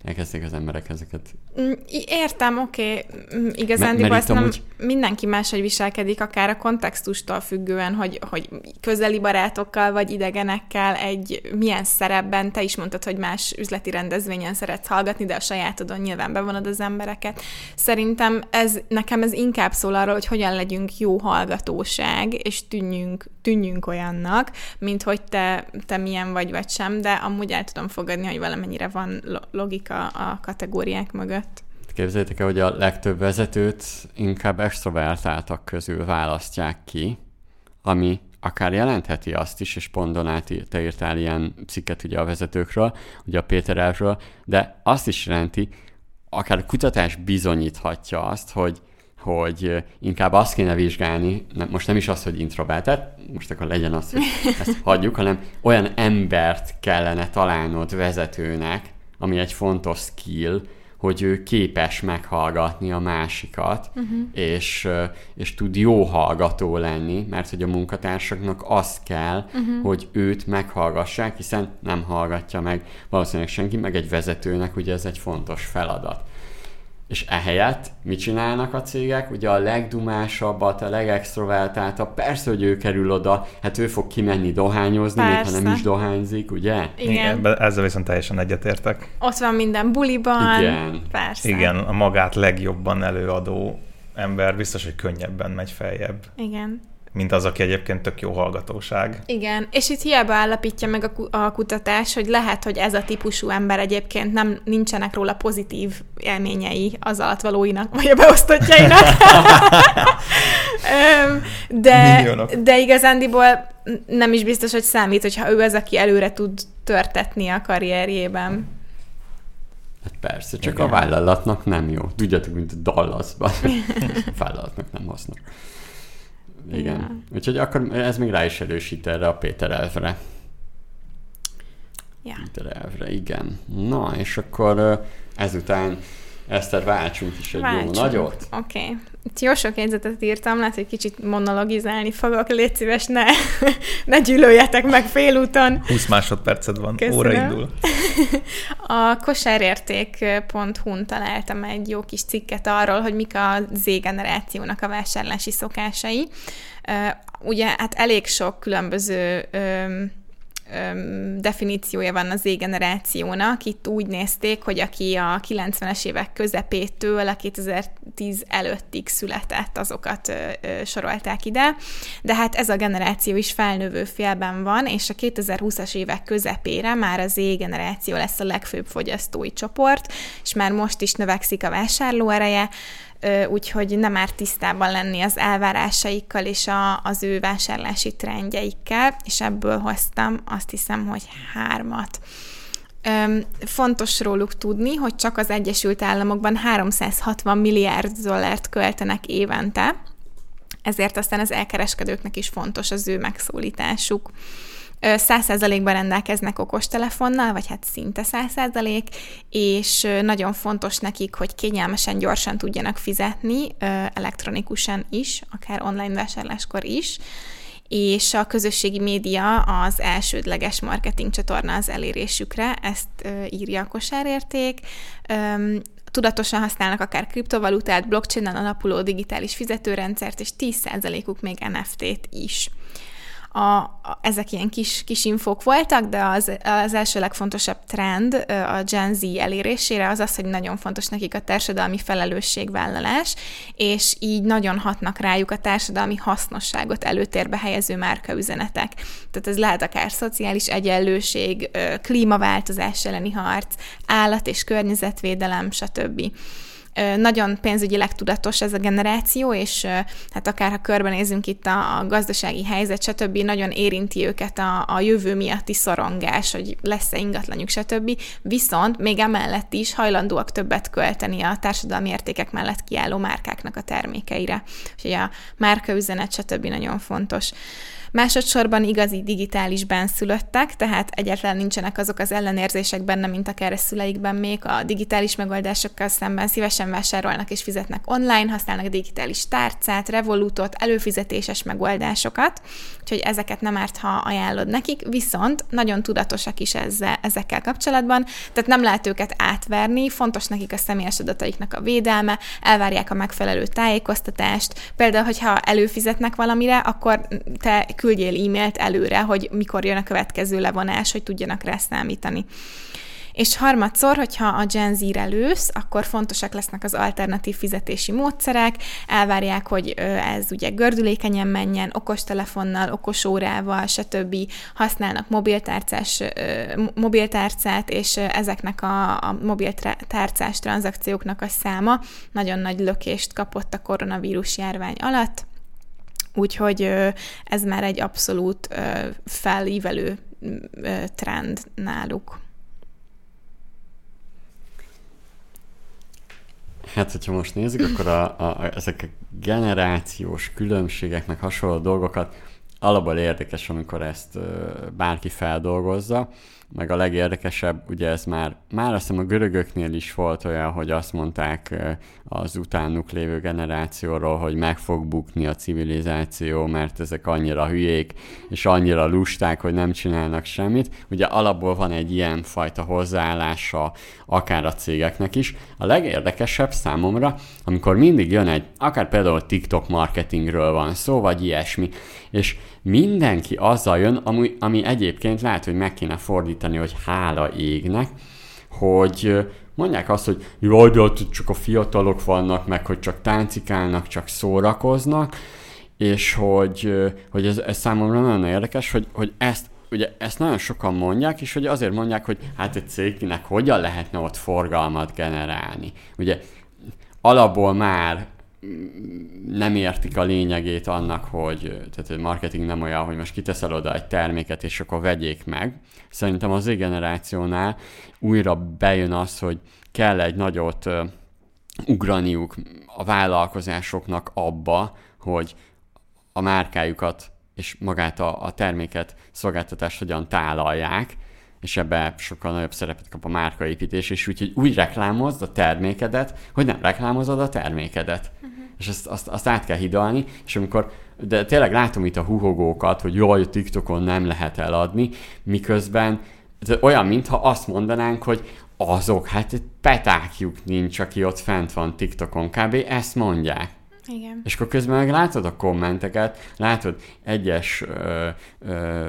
Speaker 1: elkezdték az emberek ezeket.
Speaker 3: Mm, értem, oké. Okay. Mm, igazándiból ezt nem úgy... mindenki máshogy viselkedik, akár a kontextustól függően, hogy, hogy közeli barátokkal vagy idegenekkel egy milyen szerepben, te is mondtad, hogy más üzleti rendezvényen szeretsz hallgatni, de a sajátodon nyilván bevonod az embereket. Szerintem ez, nekem ez inkább szól arról, hogy hogyan legyünk jó hallgatóság, és tűnjünk, tűnjünk olyannak, mint hogy te, te milyen vagy, vagy sem, de amúgy el tudom fogadni, hogy valamennyire van logika a, a kategóriák mögött.
Speaker 1: Képzeljétek el, hogy a legtöbb vezetőt inkább extrovertáltak közül választják ki, ami akár jelentheti azt is, és pont Donát, te írtál ilyen cikket ugye a vezetőkről, ugye a Péter Elvről, de azt is jelenti, akár a kutatás bizonyíthatja azt, hogy hogy inkább azt kéne vizsgálni, nem, most nem is az, hogy introvertet, most akkor legyen az, hogy ezt hagyjuk, hanem olyan embert kellene találnod vezetőnek, ami egy fontos skill, hogy ő képes meghallgatni a másikat, uh-huh. és, és tud jó hallgató lenni, mert hogy a munkatársaknak az kell, uh-huh. hogy őt meghallgassák, hiszen nem hallgatja meg valószínűleg senki, meg egy vezetőnek ugye ez egy fontos feladat. És ehelyett mit csinálnak a cégek? Ugye a legdumásabbat, a legextrovertáltabb, persze, hogy ő kerül oda, hát ő fog kimenni dohányozni, persze. még ha nem is dohányzik, ugye?
Speaker 3: Igen. Igen.
Speaker 2: Ezzel viszont teljesen egyetértek.
Speaker 3: Ott van minden buliban.
Speaker 1: Igen.
Speaker 3: Persze.
Speaker 2: Igen, a magát legjobban előadó ember biztos, hogy könnyebben megy feljebb.
Speaker 3: Igen
Speaker 2: mint az, aki egyébként tök jó hallgatóság.
Speaker 3: Igen, és itt hiába állapítja meg a, a kutatás, hogy lehet, hogy ez a típusú ember egyébként nem nincsenek róla pozitív élményei az alatvalóinak, vagy a beosztottjainak. de, de igazándiból nem is biztos, hogy számít, hogyha ő az, aki előre tud törtetni a karrierjében.
Speaker 1: Hát persze, csak Igen. a vállalatnak nem jó. Tudjátok, mint a Dallasban. a vállalatnak nem hasznos. Igen. Ja. Úgyhogy akkor ez még rá is erősít erre a Péter elvre.
Speaker 3: Ja.
Speaker 1: Péter elvre, igen. Na, és akkor ezután Eszter, váltsunk is egy váltsunk. jó nagyot.
Speaker 3: Oké. Okay. Itt jó sok jegyzetet írtam, lehet, hogy kicsit monologizálni fogok, légy szíves, ne, ne gyűlöljetek meg félúton.
Speaker 2: 20 másodperced van, Köszönöm. óra indul.
Speaker 3: A kosárérték.hu-n találtam egy jó kis cikket arról, hogy mik a Z-generációnak a vásárlási szokásai. Ugye hát elég sok különböző definíciója van az Z-generációnak. Itt úgy nézték, hogy aki a 90-es évek közepétől a 2010 előttig született, azokat sorolták ide. De hát ez a generáció is felnövő félben van, és a 2020-as évek közepére már az Z-generáció lesz a legfőbb fogyasztói csoport, és már most is növekszik a vásárlóereje úgyhogy nem már tisztában lenni az elvárásaikkal és a, az ő vásárlási trendjeikkel, és ebből hoztam azt hiszem, hogy hármat. Fontos róluk tudni, hogy csak az Egyesült Államokban 360 milliárd dollárt költenek évente, ezért aztán az elkereskedőknek is fontos az ő megszólításuk. 100%-ban rendelkeznek okostelefonnal, vagy hát szinte 100%, és nagyon fontos nekik, hogy kényelmesen, gyorsan tudjanak fizetni, elektronikusan is, akár online vásárláskor is, és a közösségi média az elsődleges marketing csatorna az elérésükre, ezt írja a kosárérték. Tudatosan használnak akár kriptovalutát, blockchain-en alapuló digitális fizetőrendszert, és 10%-uk még NFT-t is a, a, ezek ilyen kis, kis infók voltak, de az, az első legfontosabb trend a Gen Z elérésére az az, hogy nagyon fontos nekik a társadalmi felelősségvállalás, és így nagyon hatnak rájuk a társadalmi hasznosságot előtérbe helyező márkaüzenetek. Tehát ez lehet akár szociális egyenlőség, klímaváltozás elleni harc, állat- és környezetvédelem, stb nagyon pénzügyileg tudatos ez a generáció, és hát akár ha körbenézünk itt a, a gazdasági helyzet, stb., nagyon érinti őket a, a jövő miatti szorongás, hogy lesz-e ingatlanjuk, stb. Viszont még emellett is hajlandóak többet költeni a társadalmi értékek mellett kiálló márkáknak a termékeire. Úgyhogy a márkaüzenet, stb. nagyon fontos. Másodszorban igazi digitális benszülöttek, tehát egyáltalán nincsenek azok az ellenérzések benne, mint akár a szüleikben még. A digitális megoldásokkal szemben szívesen vásárolnak és fizetnek online, használnak digitális tárcát, revolutot, előfizetéses megoldásokat, úgyhogy ezeket nem árt, ha ajánlod nekik, viszont nagyon tudatosak is ezzel, ezekkel kapcsolatban, tehát nem lehet őket átverni, fontos nekik a személyes adataiknak a védelme, elvárják a megfelelő tájékoztatást, például, hogyha előfizetnek valamire, akkor te küldjél e-mailt előre, hogy mikor jön a következő levonás, hogy tudjanak rá számítani. És harmadszor, hogyha a Gen Z-re lősz, akkor fontosak lesznek az alternatív fizetési módszerek, elvárják, hogy ez ugye gördülékenyen menjen, okostelefonnal, okosórával, stb. használnak mobiltárcás, mobiltárcát, és ezeknek a, a mobiltárcás tranzakcióknak a száma nagyon nagy lökést kapott a koronavírus járvány alatt. Úgyhogy ez már egy abszolút felívelő trend náluk.
Speaker 1: Hát, hogyha most nézzük, akkor a, a, ezek a generációs különbségeknek hasonló dolgokat alapból érdekes, amikor ezt bárki feldolgozza, meg a legérdekesebb, ugye ez már, már azt hiszem a görögöknél is volt olyan, hogy azt mondták az utánuk lévő generációról, hogy meg fog bukni a civilizáció, mert ezek annyira hülyék, és annyira lusták, hogy nem csinálnak semmit. Ugye alapból van egy ilyen fajta hozzáállása akár a cégeknek is. A legérdekesebb számomra, amikor mindig jön egy, akár például TikTok marketingről van szó, vagy ilyesmi, és mindenki azzal jön, ami, ami egyébként lehet, hogy meg kéne fordítani, hogy hála égnek, hogy mondják azt, hogy jaj, de ott csak a fiatalok vannak, meg hogy csak táncikálnak, csak szórakoznak, és hogy, hogy ez, ez számomra nagyon érdekes, hogy, hogy ezt ugye ezt nagyon sokan mondják, és hogy azért mondják, hogy hát egy cégnek hogyan lehetne ott forgalmat generálni. Ugye alapból már nem értik a lényegét annak, hogy tehát a marketing nem olyan, hogy most kiteszel oda egy terméket, és akkor vegyék meg. Szerintem az generációnál újra bejön az, hogy kell egy nagyot ugraniuk a vállalkozásoknak abba, hogy a márkájukat és magát a, a terméket, szolgáltatást hogyan tálalják, és ebbe sokkal nagyobb szerepet kap a márkaépítés, és úgyhogy úgy reklámozd a termékedet, hogy nem reklámozod a termékedet. És azt, azt, azt át kell hidalni, és amikor, de tényleg látom itt a huhogókat, hogy jaj, TikTokon nem lehet eladni, miközben ez olyan, mintha azt mondanánk, hogy azok, hát petákjuk nincs, aki ott fent van TikTokon, kb. ezt mondják.
Speaker 3: Igen.
Speaker 1: És akkor közben meg látod a kommenteket, látod egyes ö, ö,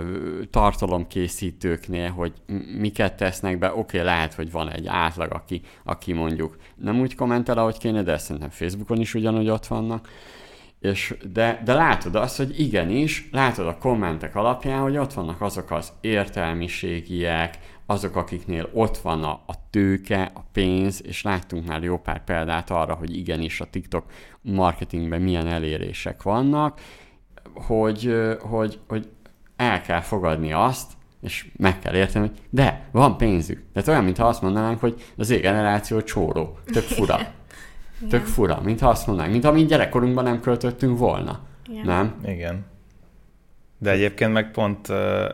Speaker 1: tartalomkészítőknél, hogy miket tesznek be, oké, okay, lehet, hogy van egy átlag, aki, aki mondjuk nem úgy kommentel, ahogy kéne, de szerintem Facebookon is ugyanúgy ott vannak. És de, de látod azt, hogy igenis, látod a kommentek alapján, hogy ott vannak azok az értelmiségiek, azok, akiknél ott van a, a tőke, a pénz, és láttunk már jó pár példát arra, hogy igenis a TikTok marketingben milyen elérések vannak, hogy, hogy, hogy el kell fogadni azt, és meg kell érteni, hogy de, van pénzük. Tehát olyan, mintha azt mondanánk, hogy az ég generáció csóró. Tök fura. Tök fura, mintha azt mondanánk, mintha mi gyerekkorunkban nem költöttünk volna. Igen. Nem?
Speaker 2: Igen. De egyébként meg pont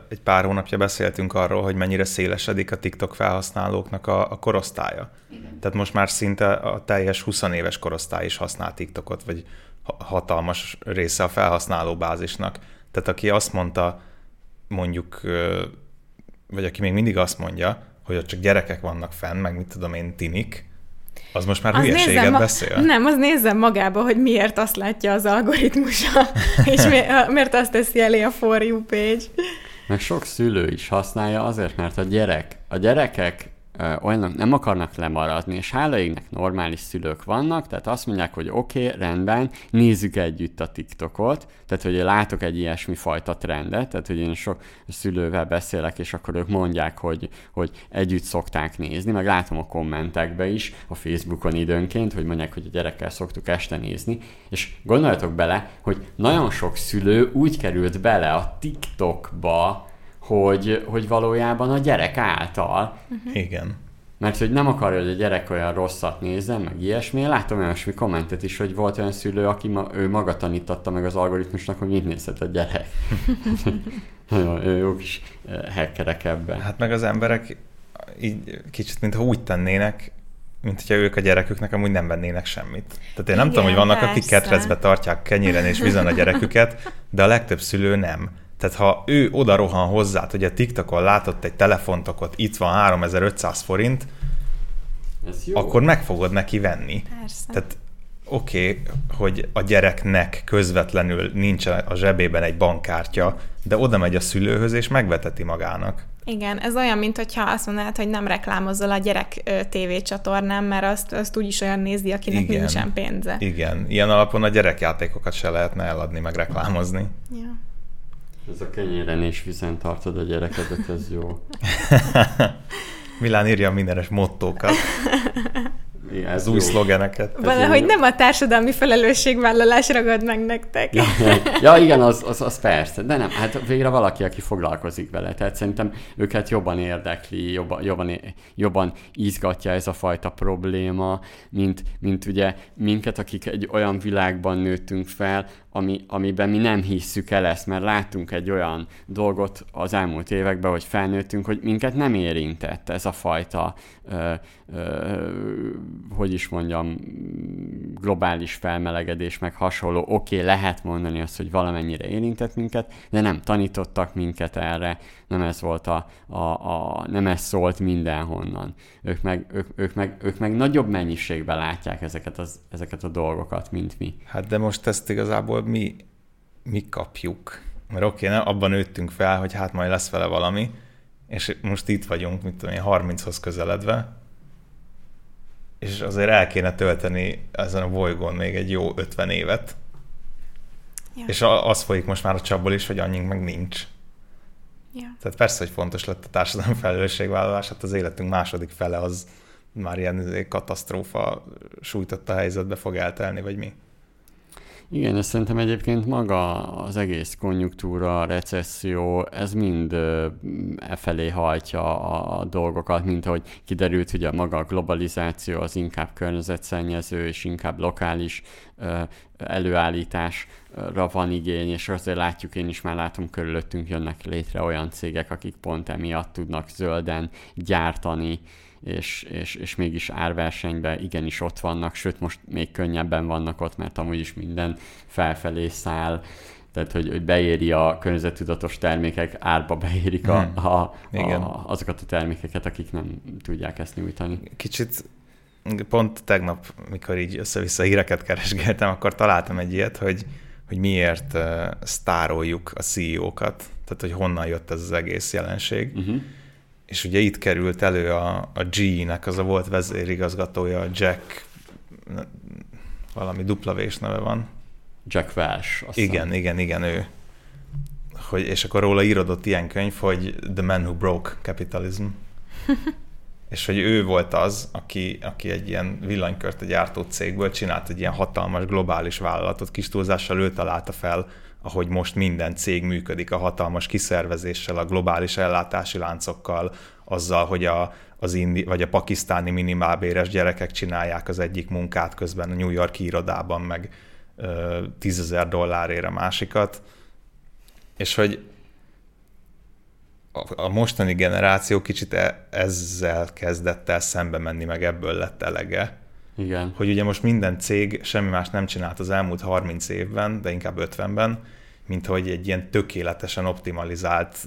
Speaker 2: egy pár hónapja beszéltünk arról, hogy mennyire szélesedik a TikTok felhasználóknak a, a korosztálya. Igen. Tehát most már szinte a teljes 20 éves korosztály is használ TikTokot, vagy hatalmas része a felhasználó bázisnak. Tehát aki azt mondta, mondjuk, vagy aki még mindig azt mondja, hogy ott csak gyerekek vannak fenn, meg mit tudom én, tinik, az most már az hülyeséget ma- beszél?
Speaker 3: Nem, az nézzem magába, hogy miért azt látja az algoritmusa, és miért azt teszi elé a For You page.
Speaker 1: Meg sok szülő is használja azért, mert a gyerek, a gyerekek olyanok nem akarnak lemaradni, és hála égnek normális szülők vannak, tehát azt mondják, hogy oké, okay, rendben, nézzük együtt a TikTokot, tehát hogy látok egy ilyesmi fajta trendet, tehát hogy én sok szülővel beszélek, és akkor ők mondják, hogy, hogy együtt szokták nézni, meg látom a kommentekbe is, a Facebookon időnként, hogy mondják, hogy a gyerekkel szoktuk este nézni, és gondoljatok bele, hogy nagyon sok szülő úgy került bele a TikTokba, hogy, hogy valójában a gyerek által.
Speaker 2: Uh-huh. Igen.
Speaker 1: Mert hogy nem akarja, hogy a gyerek olyan rosszat nézzen, meg ilyesmi. Én láttam olyasmi kommentet is, hogy volt olyan szülő, aki ma, ő maga tanította meg az algoritmusnak, hogy mit nézhet a gyerek. Nagyon jó kis hackerek ebben.
Speaker 2: Hát meg az emberek így kicsit, mintha úgy tennének, mint hogyha ők a gyereküknek amúgy nem vennének semmit. Tehát én nem Igen, tudom, hogy vannak, persze. akik ketrecbe tartják kenyéren és vizen a gyereküket, de a legtöbb szülő nem. Tehát ha ő oda rohan hozzá, hogy a TikTokon látott egy telefontokot, itt van 3500 forint, akkor meg fogod neki venni.
Speaker 3: Persze.
Speaker 2: Tehát oké, okay, hogy a gyereknek közvetlenül nincs a zsebében egy bankkártya, de oda megy a szülőhöz, és megveteti magának.
Speaker 3: Igen, ez olyan, mint hogyha azt mondanád, hogy nem reklámozol a gyerek tévécsatornán, mert azt, azt úgyis olyan nézi, akinek Igen. nincsen pénze.
Speaker 2: Igen, ilyen alapon a gyerekjátékokat se lehetne eladni, meg reklámozni.
Speaker 3: Ja.
Speaker 1: Ez a kenyéren és vizen tartod a gyerekedet, ez jó.
Speaker 2: Milán írja mindenes mottókat. Igen, az új szlogeneket.
Speaker 3: Valahogy nem a társadalmi felelősségvállalás ragad meg nektek.
Speaker 1: Ja, ja igen, az, az, az persze, de nem, hát végre valaki, aki foglalkozik vele, tehát szerintem őket jobban érdekli, jobban, jobban, jobban izgatja ez a fajta probléma, mint, mint ugye minket, akik egy olyan világban nőttünk fel, ami, amiben mi nem hisszük el ezt, mert láttunk egy olyan dolgot az elmúlt években, hogy felnőttünk, hogy minket nem érintett ez a fajta, ö, ö, hogy is mondjam, globális felmelegedés, meg hasonló. Oké, okay, lehet mondani azt, hogy valamennyire érintett minket, de nem tanítottak minket erre, nem ez volt a, a, a nem ez szólt mindenhonnan. Ők meg, ők, ők, meg, ők meg nagyobb mennyiségben látják ezeket, az, ezeket a dolgokat, mint mi.
Speaker 2: Hát de most ezt igazából mi, mi kapjuk. Mert oké, okay, abban nőttünk fel, hogy hát majd lesz vele valami, és most itt vagyunk, mit tudom én, 30-hoz közeledve, és azért el kéne tölteni ezen a bolygón még egy jó 50 évet. Ja. És az folyik most már a csapból is, hogy annyink meg nincs.
Speaker 3: Ja.
Speaker 2: Tehát persze, hogy fontos lett a társadalom felelősségvállalás, hát az életünk második fele az már ilyen katasztrófa sújtotta helyzetbe fog eltelni, vagy mi?
Speaker 1: Igen, ezt szerintem egyébként maga az egész konjunktúra, recesszió, ez mind e felé hajtja a dolgokat, mint ahogy kiderült, hogy a maga a globalizáció az inkább környezetszennyező és inkább lokális előállításra van igény, és azért látjuk, én is már látom, körülöttünk jönnek létre olyan cégek, akik pont emiatt tudnak zölden gyártani, és, és, és mégis árversenyben igenis ott vannak, sőt most még könnyebben vannak ott, mert amúgy is minden felfelé száll, tehát hogy, hogy beéri a környezettudatos termékek, árba beérik a, hmm. a, Igen. a, azokat a termékeket, akik nem tudják ezt nyújtani.
Speaker 2: Kicsit pont tegnap, mikor így össze-vissza híreket keresgéltem, akkor találtam egy ilyet, hogy, hogy miért uh, sztároljuk a CEO-kat, tehát hogy honnan jött ez az egész jelenség. Uh-huh. És ugye itt került elő a, a G-nek, az a volt vezérigazgatója, Jack, valami dupla vés neve van.
Speaker 1: Jack Welsh.
Speaker 2: Igen, igen, igen, ő. Hogy, és akkor róla írodott ilyen könyv, hogy The Man Who Broke Capitalism. és hogy ő volt az, aki, aki egy ilyen villanykört egy gyártó cégből csinált egy ilyen hatalmas globális vállalatot, kis túlzással ő találta fel, ahogy most minden cég működik a hatalmas kiszervezéssel, a globális ellátási láncokkal, azzal, hogy a, az indi, vagy a pakisztáni minimálbéres gyerekek csinálják az egyik munkát közben a New York irodában, meg tízezer dollárért a másikat, és hogy a mostani generáció kicsit e, ezzel kezdett el szembe menni, meg ebből lett elege.
Speaker 1: Igen.
Speaker 2: Hogy ugye most minden cég semmi más nem csinált az elmúlt 30 évben, de inkább 50-ben, mint hogy egy ilyen tökéletesen optimalizált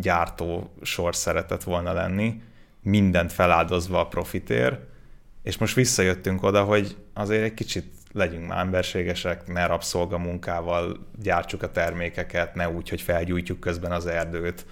Speaker 2: gyártó sor szeretett volna lenni, mindent feláldozva a profitér, és most visszajöttünk oda, hogy azért egy kicsit legyünk már emberségesek, ne rabszolgamunkával gyártsuk a termékeket, ne úgy, hogy felgyújtjuk közben az erdőt,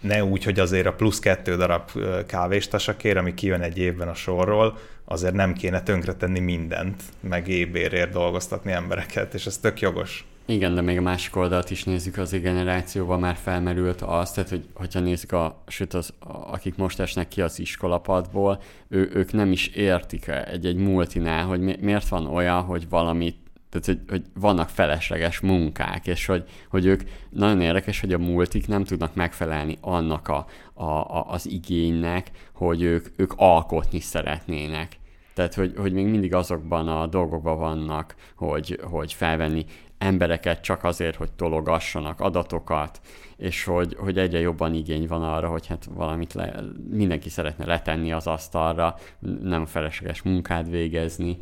Speaker 2: ne úgy, hogy azért a plusz kettő darab kávéstasakért, ami kijön egy évben a sorról, azért nem kéne tönkretenni mindent, meg ébérért dolgoztatni embereket, és ez tök jogos.
Speaker 1: Igen, de még a másik oldalt is nézzük, az generációban már felmerült az, tehát hogy, hogyha nézzük, a, sőt az, akik most esnek ki az iskolapadból, ő, ők nem is értik egy-egy multinál, hogy mi, miért van olyan, hogy valamit tehát, hogy, hogy vannak felesleges munkák, és hogy, hogy ők nagyon érdekes, hogy a multik nem tudnak megfelelni annak a, a, a, az igénynek, hogy ők, ők alkotni szeretnének. Tehát, hogy, hogy még mindig azokban a dolgokban vannak, hogy, hogy felvenni embereket csak azért, hogy tologassanak adatokat, és hogy, hogy egyre jobban igény van arra, hogy hát valamit le, mindenki szeretne letenni az asztalra, nem felesleges munkát végezni,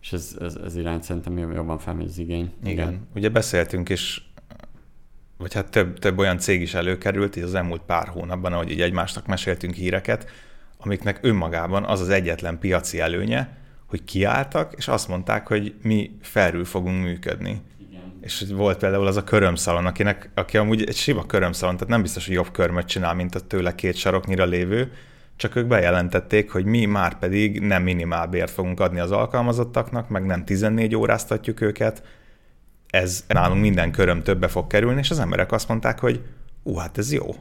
Speaker 1: és ez, ez, ez iránt szerintem jobban felmegy az igény.
Speaker 2: Igen. Igen. Ugye beszéltünk is, vagy hát több, több olyan cég is előkerült így az elmúlt pár hónapban, ahogy így egymásnak meséltünk híreket, amiknek önmagában az az egyetlen piaci előnye, hogy kiálltak, és azt mondták, hogy mi felül fogunk működni. Igen. És volt például az a körömszalon, akinek, aki amúgy egy sima körömszalon, tehát nem biztos, hogy jobb körmöt csinál, mint a tőle két saroknyira lévő, csak ők bejelentették, hogy mi már pedig nem minimálbért fogunk adni az alkalmazottaknak, meg nem 14 óráztatjuk őket, ez nálunk minden köröm többe fog kerülni, és az emberek azt mondták, hogy ú, hát ez jó.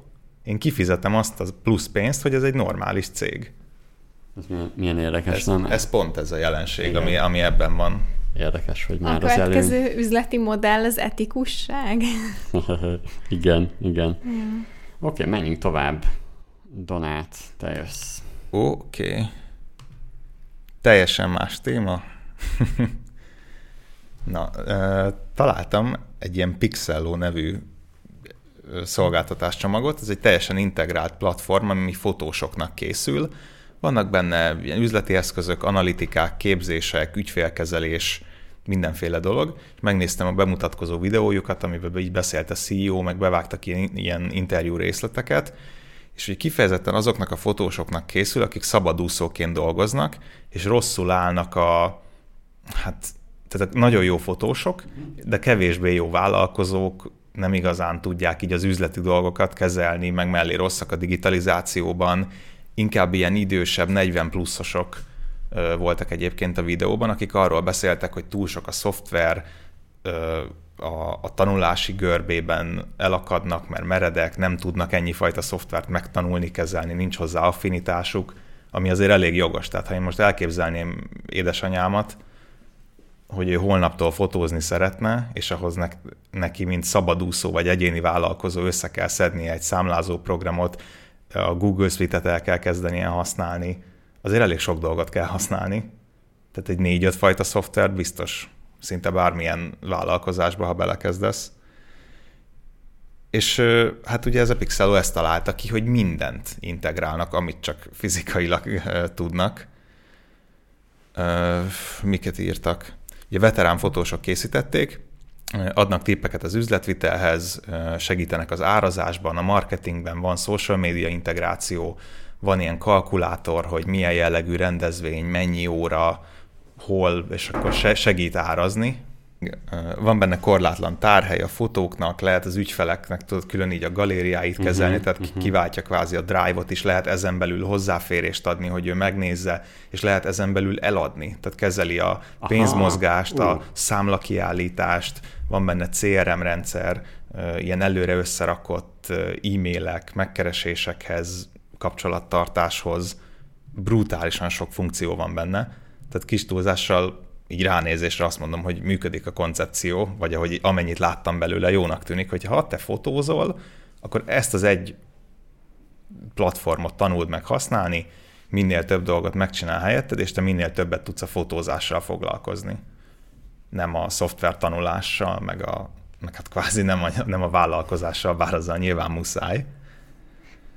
Speaker 2: Én kifizetem azt a plusz pénzt, hogy ez egy normális cég.
Speaker 1: Ez milyen, milyen érdekes,
Speaker 2: ez, nem? Ez pont ez a jelenség, ami, ami ebben van.
Speaker 1: Érdekes, hogy már
Speaker 3: a
Speaker 1: az
Speaker 3: következő
Speaker 1: előny...
Speaker 3: üzleti modell az etikusság.
Speaker 1: igen, igen. Mm. Oké, okay, menjünk tovább. Donát, te jössz.
Speaker 2: Oké. Okay. Teljesen más téma. Na, találtam egy ilyen Pixello nevű szolgáltatáscsomagot. Ez egy teljesen integrált platform, ami fotósoknak készül. Vannak benne ilyen üzleti eszközök, analitikák, képzések, ügyfélkezelés, mindenféle dolog, és megnéztem a bemutatkozó videójukat, amiben így beszélt a CEO, meg bevágtak ilyen, ilyen interjú részleteket, és hogy kifejezetten azoknak a fotósoknak készül, akik szabadúszóként dolgoznak, és rosszul állnak a, hát, tehát nagyon jó fotósok, de kevésbé jó vállalkozók, nem igazán tudják így az üzleti dolgokat kezelni, meg mellé rosszak a digitalizációban, inkább ilyen idősebb, 40 pluszosok voltak egyébként a videóban, akik arról beszéltek, hogy túl sok a szoftver, a, a tanulási görbében elakadnak, mert meredek, nem tudnak ennyi fajta szoftvert megtanulni, kezelni, nincs hozzá affinitásuk, ami azért elég jogos. Tehát ha én most elképzelném édesanyámat, hogy ő holnaptól fotózni szeretne, és ahhoz ne, neki, mint szabadúszó vagy egyéni vállalkozó össze kell szednie egy számlázó programot, a Google Suite-et el kell kezdenie használni, azért elég sok dolgot kell használni. Tehát egy négy-öt fajta szoftvert biztos szinte bármilyen vállalkozásba, ha belekezdesz. És hát ugye ez a Pixelo ezt találta ki, hogy mindent integrálnak, amit csak fizikailag tudnak. Miket írtak? Ugye veterán fotósok készítették, adnak tippeket az üzletvitelhez, segítenek az árazásban, a marketingben, van social media integráció, van ilyen kalkulátor, hogy milyen jellegű rendezvény, mennyi óra, hol, és akkor segít árazni. Van benne korlátlan tárhely a fotóknak, lehet az ügyfeleknek tudod külön így a galériáit mhm, kezelni, uh-huh, tehát uh-huh. kiváltja kvázi a drive-ot is, lehet ezen belül hozzáférést adni, hogy ő megnézze, és lehet ezen belül eladni, tehát kezeli a pénzmozgást, Aha, uh. a számlakiállítást, van benne CRM rendszer, ilyen előre összerakott e-mailek, megkeresésekhez, kapcsolattartáshoz, brutálisan sok funkció van benne, tehát kis túlzással így ránézésre azt mondom, hogy működik a koncepció, vagy ahogy amennyit láttam belőle, jónak tűnik, hogy ha te fotózol, akkor ezt az egy platformot tanuld meg használni, minél több dolgot megcsinál helyetted, és te minél többet tudsz a fotózással foglalkozni. Nem a szoftver tanulással, meg, a, meg hát kvázi nem a, nem a vállalkozással, bár azzal nyilván muszáj.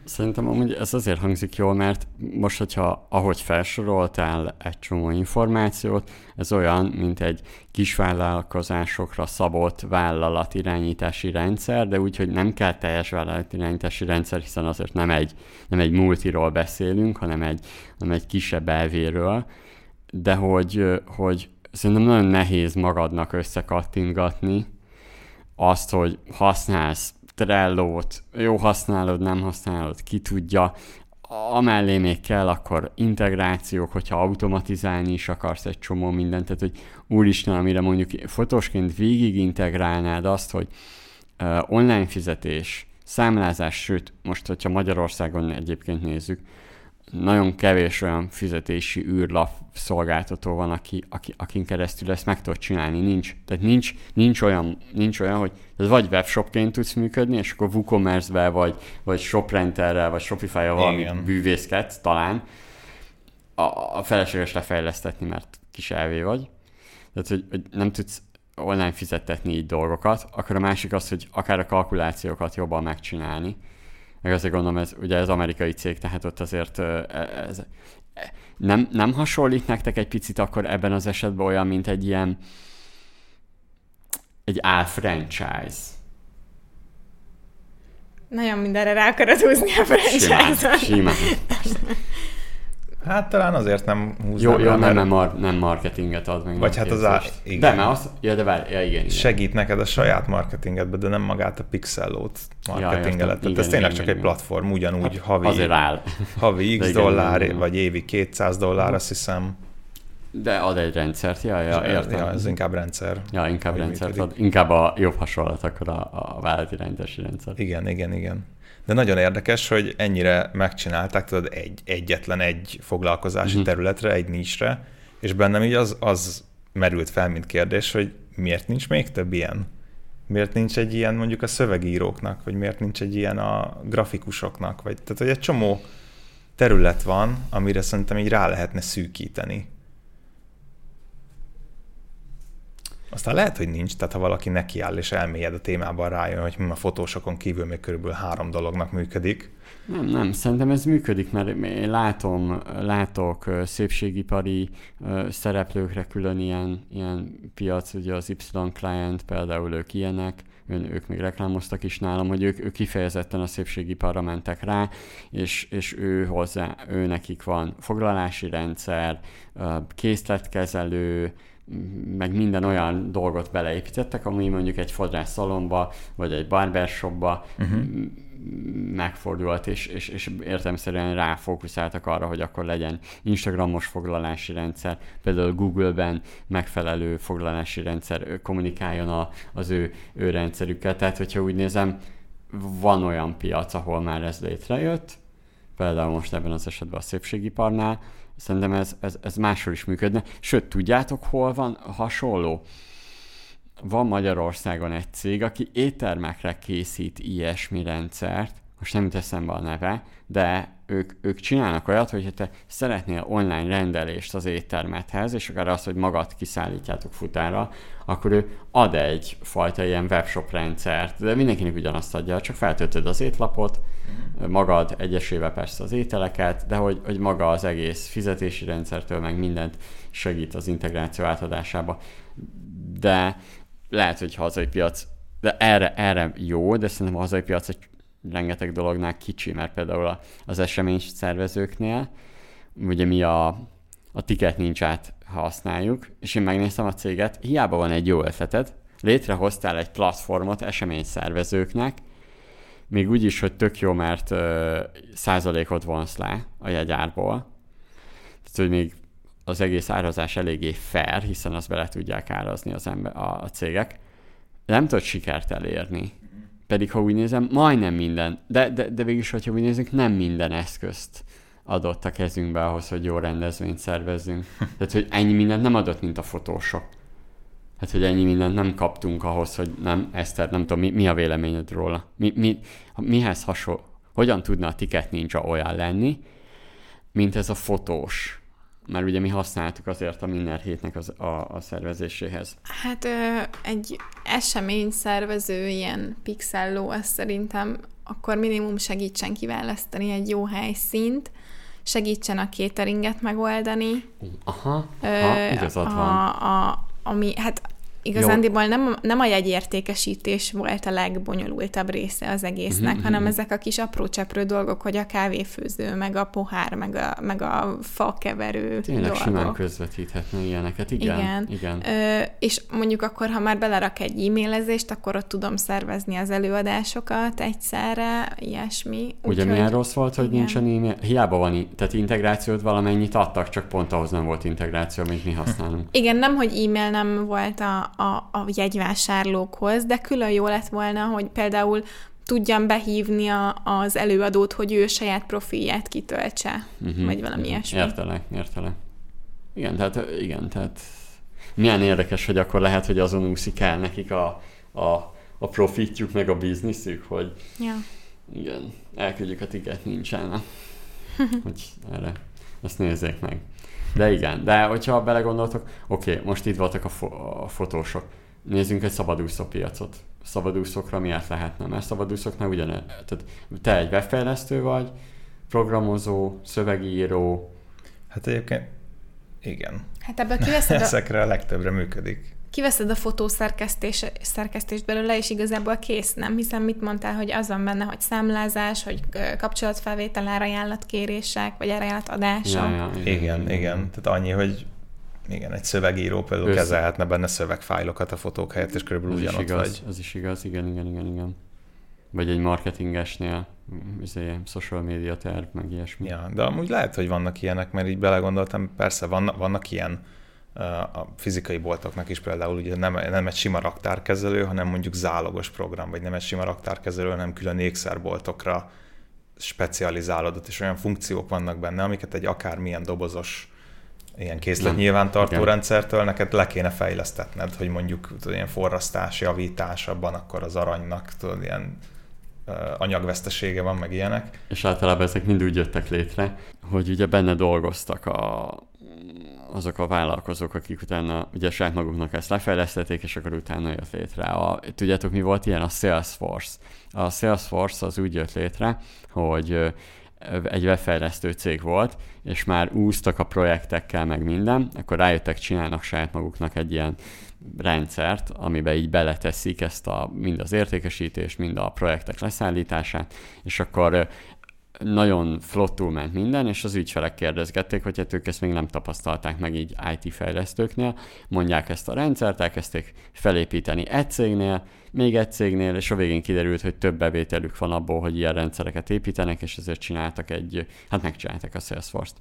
Speaker 1: Szerintem amúgy ez azért hangzik jól, mert most, hogyha ahogy felsoroltál egy csomó információt, ez olyan, mint egy kisvállalkozásokra szabott vállalatirányítási rendszer, de úgy, hogy nem kell teljes vállalatirányítási rendszer, hiszen azért nem egy, nem egy multiról beszélünk, hanem egy, hanem egy kisebb elvéről, de hogy, hogy szerintem nagyon nehéz magadnak összekattingatni azt, hogy használsz Trello-t, jó használod, nem használod, ki tudja, amellé még kell akkor integrációk, hogyha automatizálni is akarsz egy csomó mindent, tehát hogy úristen, amire mondjuk fotósként végig integrálnád azt, hogy uh, online fizetés, számlázás, sőt, most, hogyha Magyarországon egyébként nézzük, nagyon kevés olyan fizetési űrlap szolgáltató van, aki, aki, akin keresztül ezt meg tudod csinálni. Nincs. Tehát nincs, nincs, olyan, nincs olyan, hogy ez vagy webshopként tudsz működni, és akkor WooCommerce-vel, vagy, vagy ShopRenterrel, vagy Shopify-jal valami bűvészket talán, a, a feleséges lefejlesztetni, mert kis elvé vagy. Tehát, hogy, hogy nem tudsz online fizettetni így dolgokat, akkor a másik az, hogy akár a kalkulációkat jobban megcsinálni meg azért gondolom, ez ugye ez amerikai cég, tehát ott azért e, ez, nem, nem hasonlít nektek egy picit akkor ebben az esetben olyan, mint egy ilyen egy álfranchise?
Speaker 3: Nagyon mindenre rá akarod húzni a franchise-on.
Speaker 1: Simán, simán.
Speaker 2: Hát talán azért nem
Speaker 1: húznám Jó, jó nem, nem, mar, nem marketinget ad meg.
Speaker 2: Vagy hát az á...
Speaker 1: igen. De, mert az, ja, de vár, ja, igen, igen.
Speaker 2: Segít neked a saját marketingedbe, de nem magát a pixellót marketingelet. Ja, Tehát ez tényleg igen, csak igen, egy platform, ugyanúgy hát, havi,
Speaker 1: azért áll.
Speaker 2: havi x igen, dollár, igen, vagy évi 200 dollár, azt hiszem.
Speaker 1: De ad egy rendszert, ja, ja, értem.
Speaker 2: Ja, ez inkább rendszer.
Speaker 1: Ja, inkább rendszert ad. Inkább a jobb hasonlat akkor a, a vállalati rendszer.
Speaker 2: Igen, igen, igen. De nagyon érdekes, hogy ennyire megcsinálták, tudod, egy, egyetlen egy foglalkozási uh-huh. területre, egy nisre, és bennem így az, az merült fel, mint kérdés, hogy miért nincs még több ilyen? Miért nincs egy ilyen mondjuk a szövegíróknak, vagy miért nincs egy ilyen a grafikusoknak, vagy tehát, hogy egy csomó terület van, amire szerintem így rá lehetne szűkíteni. Aztán lehet, hogy nincs, tehát ha valaki nekiáll és elmélyed a témában rájön, hogy hm, a fotósokon kívül még körülbelül három dolognak működik.
Speaker 1: Nem, nem, szerintem ez működik, mert én látom, látok szépségipari szereplőkre külön ilyen, ilyen piac, ugye az Y Client például ők ilyenek, ön, ők még reklámoztak is nálam, hogy ők, ők kifejezetten a szépségiparra mentek rá, és, és ő hozzá, ő nekik van foglalási rendszer, készletkezelő, meg minden olyan dolgot beleépítettek, ami mondjuk egy fodrász szalomba, vagy egy barbershopba uh-huh. megfordult, és, és, és értelmszerűen ráfókuszáltak arra, hogy akkor legyen Instagramos foglalási rendszer, például Google-ben megfelelő foglalási rendszer kommunikáljon a, az ő, ő rendszerükkel. Tehát, hogyha úgy nézem, van olyan piac, ahol már ez létrejött, például most ebben az esetben a szépségiparnál, Szerintem ez, ez, ez máshol is működne. Sőt, tudjátok, hol van hasonló? Van Magyarországon egy cég, aki éttermekre készít ilyesmi rendszert, most nem jut eszembe a neve, de ők, ők csinálnak olyat, hogy te szeretnél online rendelést az éttermethez, és akár azt, hogy magad kiszállítjátok futára, akkor ő ad egy fajta ilyen webshop rendszert, de mindenkinek ugyanazt adja, csak feltöltöd az étlapot, mhm. magad egyesével persze az ételeket, de hogy, hogy maga az egész fizetési rendszertől meg mindent segít az integráció átadásába. De lehet, hogy hazai piac, de erre, erre jó, de szerintem a hazai piac egy rengeteg dolognál kicsi, mert például az esemény szervezőknél, ugye mi a, a tiket nincs át használjuk, és én megnéztem a céget, hiába van egy jó ötleted, létrehoztál egy platformot esemény szervezőknek, még úgy is, hogy tök jó, mert ö, százalékot vonsz le a jegyárból. Tehát, hogy még az egész árazás eléggé fair, hiszen azt bele tudják árazni az ember, a, a cégek. Nem tudod sikert elérni. Pedig, ha úgy nézem, majdnem minden, de, de, de végülis, hogyha úgy nézzük, nem minden eszközt adott a kezünkbe ahhoz, hogy jó rendezvényt szervezzünk. Tehát, hogy ennyi mindent nem adott, mint a fotósok. Hát, hogy ennyi mindent nem kaptunk ahhoz, hogy nem, Eszter, nem tudom, mi, mi a véleményed róla? Mi, mi, mihez hasonló, hogyan tudna a Ticket Ninja olyan lenni, mint ez a fotós mert ugye mi használtuk azért a minden hétnek az, a, a szervezéséhez.
Speaker 3: Hát ö, egy esemény szervező, ilyen pixelló, az szerintem akkor minimum segítsen kiválasztani egy jó helyszínt, segítsen a cateringet megoldani.
Speaker 1: Aha, aha igazad van.
Speaker 3: A, a, ami, hát Igazándiból nem, nem a jegyértékesítés volt a legbonyolultabb része az egésznek, uh-huh, hanem uh-huh. ezek a kis apró cseprő dolgok, hogy a kávéfőző, meg a pohár, meg a, meg a fakeverő
Speaker 1: Tényleg dolgok. simán közvetíthetne ilyeneket, igen. Igen. igen.
Speaker 3: Ö, és mondjuk akkor, ha már belerak egy e-mailezést, akkor ott tudom szervezni az előadásokat egyszerre, ilyesmi.
Speaker 1: Ugye úgy, milyen rossz volt, hogy igen. nincsen e-mail? Hiába van, tehát integrációt valamennyit adtak, csak pont ahhoz nem volt integráció, amit mi használunk.
Speaker 3: Igen, nem, hogy e-mail nem volt a, a, a jegyvásárlókhoz, de külön jó lett volna, hogy például tudjam behívni a, az előadót, hogy ő saját profilját kitöltse, uh-huh. vagy valami ilyesmi.
Speaker 1: Értelek, értelek. Igen, tehát, igen, tehát milyen érdekes, hogy akkor lehet, hogy azon úszik el nekik a, a, a profitjuk, meg a bizniszük, hogy
Speaker 3: ja.
Speaker 1: igen, elküldjük a tiket, nincsen. hogy erre, ezt nézzék meg. De igen, de hogyha belegondoltok, oké, okay, most itt voltak a, fo- a fotósok. Nézzünk egy szabadúszó piacot. Szabadúszókra miért lehetne? Mert szabadúszóknál ugyanez. Tehát te egy webfejlesztő vagy, programozó, szövegíró.
Speaker 2: Hát egyébként igen.
Speaker 3: Hát ebből kiveszed
Speaker 2: a... Ezekre a legtöbbre működik
Speaker 3: kiveszed a fotószerkesztés, szerkesztést belőle, és igazából kész, nem? Hiszen mit mondtál, hogy az van benne, hogy számlázás, hogy kapcsolatfelvétel, árajánlatkérések, vagy árajánlatadások. Ja,
Speaker 2: ja, igen, igen, igen. Tehát annyi, hogy igen, egy szövegíró például Össze. kezelhetne benne szövegfájlokat a fotók helyett, és körülbelül ugyanott
Speaker 1: igaz,
Speaker 2: vagy.
Speaker 1: Az is igaz, igen, igen, igen, igen. Vagy egy marketingesnél, izé, social media terv, meg ilyesmi.
Speaker 2: Ja, de amúgy lehet, hogy vannak ilyenek, mert így belegondoltam, persze vannak, vannak ilyen a fizikai boltoknak is például ugye nem, nem egy sima raktárkezelő, hanem mondjuk zálogos program, vagy nem egy sima raktárkezelő, hanem külön ékszerboltokra specializálódott, és olyan funkciók vannak benne, amiket egy akármilyen dobozos ilyen készlet nyilvántartó rendszertől neked le kéne fejlesztetned, hogy mondjuk tudod, ilyen forrasztás, javítás abban akkor az aranynak tudod, ilyen anyagvesztesége van, meg ilyenek.
Speaker 1: És általában ezek mind úgy jöttek létre, hogy ugye benne dolgoztak a azok a vállalkozók, akik utána ugye saját maguknak ezt lefejlesztették, és akkor utána jött létre. A, tudjátok, mi volt ilyen? A Salesforce. A Salesforce az úgy jött létre, hogy egy webfejlesztő cég volt, és már úsztak a projektekkel, meg minden, akkor rájöttek, csinálnak saját maguknak egy ilyen rendszert, amiben így beleteszik ezt a, mind az értékesítést, mind a projektek leszállítását, és akkor nagyon flottul ment minden, és az ügyfelek kérdezgették, hogy hát ők ezt még nem tapasztalták meg így IT fejlesztőknél, mondják ezt a rendszert, elkezdték felépíteni egy cégnél, még egy cégnél, és a végén kiderült, hogy több bevételük van abból, hogy ilyen rendszereket építenek, és ezért csináltak egy, hát megcsináltak a Salesforce-t.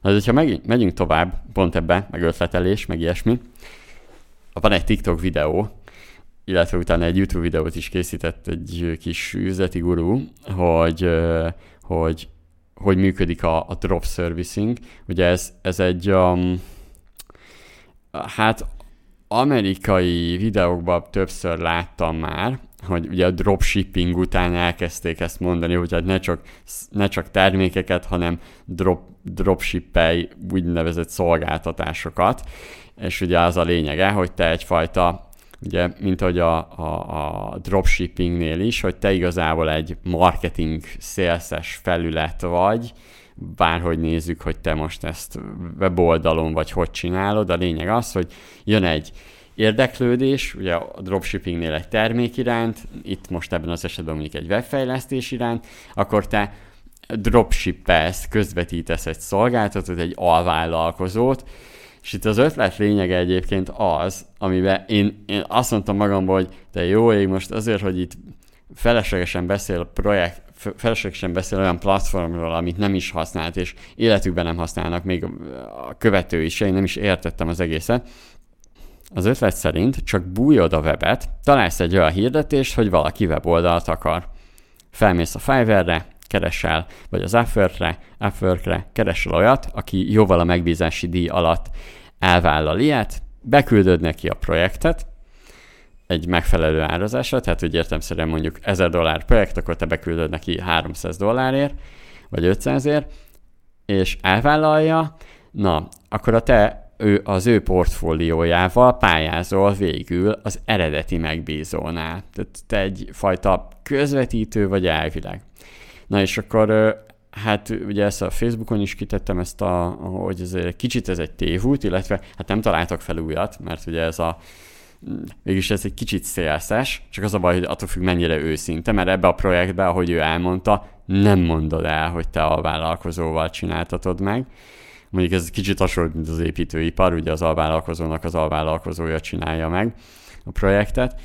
Speaker 1: Na, hogyha megy, megyünk tovább, pont ebbe, meg ötletelés, meg ilyesmi, van egy TikTok videó, illetve utána egy YouTube videót is készített egy kis üzleti gurú, hogy hogy hogy működik a, a drop servicing. Ugye ez, ez egy um, hát amerikai videókban többször láttam már, hogy ugye a dropshipping után elkezdték ezt mondani, hogy hát ne csak, ne csak termékeket, hanem drop, dropshippelj úgynevezett szolgáltatásokat, és ugye az a lényege, hogy te egyfajta, ugye, mint hogy a, a, a dropshippingnél is, hogy te igazából egy marketing szélszes felület vagy, bárhogy nézzük, hogy te most ezt weboldalon vagy hogy csinálod, a lényeg az, hogy jön egy érdeklődés, ugye a dropshippingnél egy termék iránt, itt most ebben az esetben mondjuk egy webfejlesztés iránt, akkor te dropshippelsz, közvetítesz egy szolgáltatót, egy alvállalkozót, és itt az ötlet lényege egyébként az, amiben én, én azt mondtam magamból, hogy te jó ég, most azért, hogy itt feleslegesen beszél a projekt, feleslegesen beszél olyan platformról, amit nem is használt, és életükben nem használnak még a követői is, én nem is értettem az egészet. Az ötlet szerint csak bújod a webet, találsz egy olyan hirdetést, hogy valaki weboldalt akar. Felmész a Fiverr-re, keresel, vagy az Upwork-re, Upwork-re keresel olyat, aki jóval a megbízási díj alatt elvállal ilyet, beküldöd neki a projektet, egy megfelelő árazásra, tehát hogy értemszerűen mondjuk 1000 dollár projekt, akkor te beküldöd neki 300 dollárért, vagy 500ért, és elvállalja, na, akkor a te ő, az ő portfóliójával pályázol végül az eredeti megbízónál. Tehát te egyfajta közvetítő vagy elvileg. Na és akkor hát ugye ezt a Facebookon is kitettem ezt a, hogy ez egy kicsit ez egy tévút, illetve hát nem találtak fel újat, mert ugye ez a mégis ez egy kicsit szélszes, csak az a baj, hogy attól függ mennyire őszinte, mert ebbe a projektbe, ahogy ő elmondta, nem mondod el, hogy te a vállalkozóval csináltatod meg. Mondjuk ez kicsit hasonló, mint az építőipar, ugye az alvállalkozónak az alvállalkozója csinálja meg a projektet.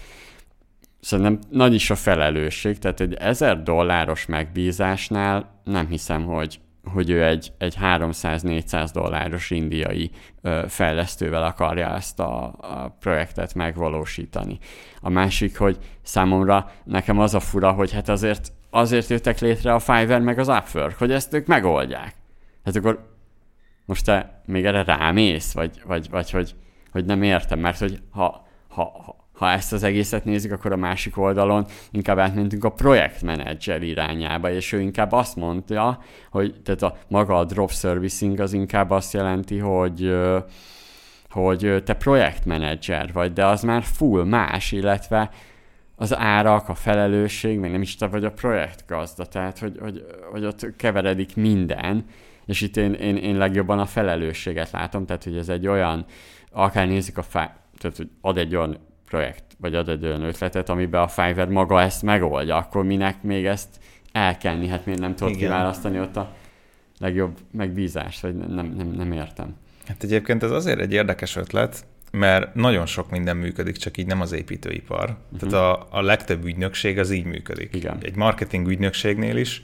Speaker 1: Szerintem nagy is a felelősség, tehát egy 1000 dolláros megbízásnál nem hiszem, hogy hogy ő egy, egy 300-400 dolláros indiai ö, fejlesztővel akarja ezt a, a projektet megvalósítani. A másik, hogy számomra nekem az a fura, hogy hát azért, azért jöttek létre a Fiverr meg az Upwork, hogy ezt ők megoldják. Hát akkor most te még erre rámész, vagy, vagy, vagy hogy, hogy nem értem, mert hogy ha, ha, ha ezt az egészet nézik, akkor a másik oldalon inkább átmentünk a projektmenedzser irányába, és ő inkább azt mondja, hogy tehát a maga a drop servicing az inkább azt jelenti, hogy hogy te projektmenedzser vagy, de az már full más, illetve az árak, a felelősség, meg nem is te vagy a projektgazda, tehát hogy, hogy, hogy ott keveredik minden, és itt én, én, én legjobban a felelősséget látom, tehát hogy ez egy olyan, akár nézik a fá, tehát hogy ad egy olyan projekt, vagy ad egy olyan ötletet, amiben a Fiverr maga ezt megoldja, akkor minek még ezt elkenni? Hát miért nem tudod Igen. kiválasztani ott a legjobb megbízást, vagy nem, nem, nem értem.
Speaker 2: Hát egyébként ez azért egy érdekes ötlet, mert nagyon sok minden működik, csak így nem az építőipar. Uh-huh. Tehát a, a legtöbb ügynökség az így működik.
Speaker 1: Igen.
Speaker 2: Egy marketing ügynökségnél is,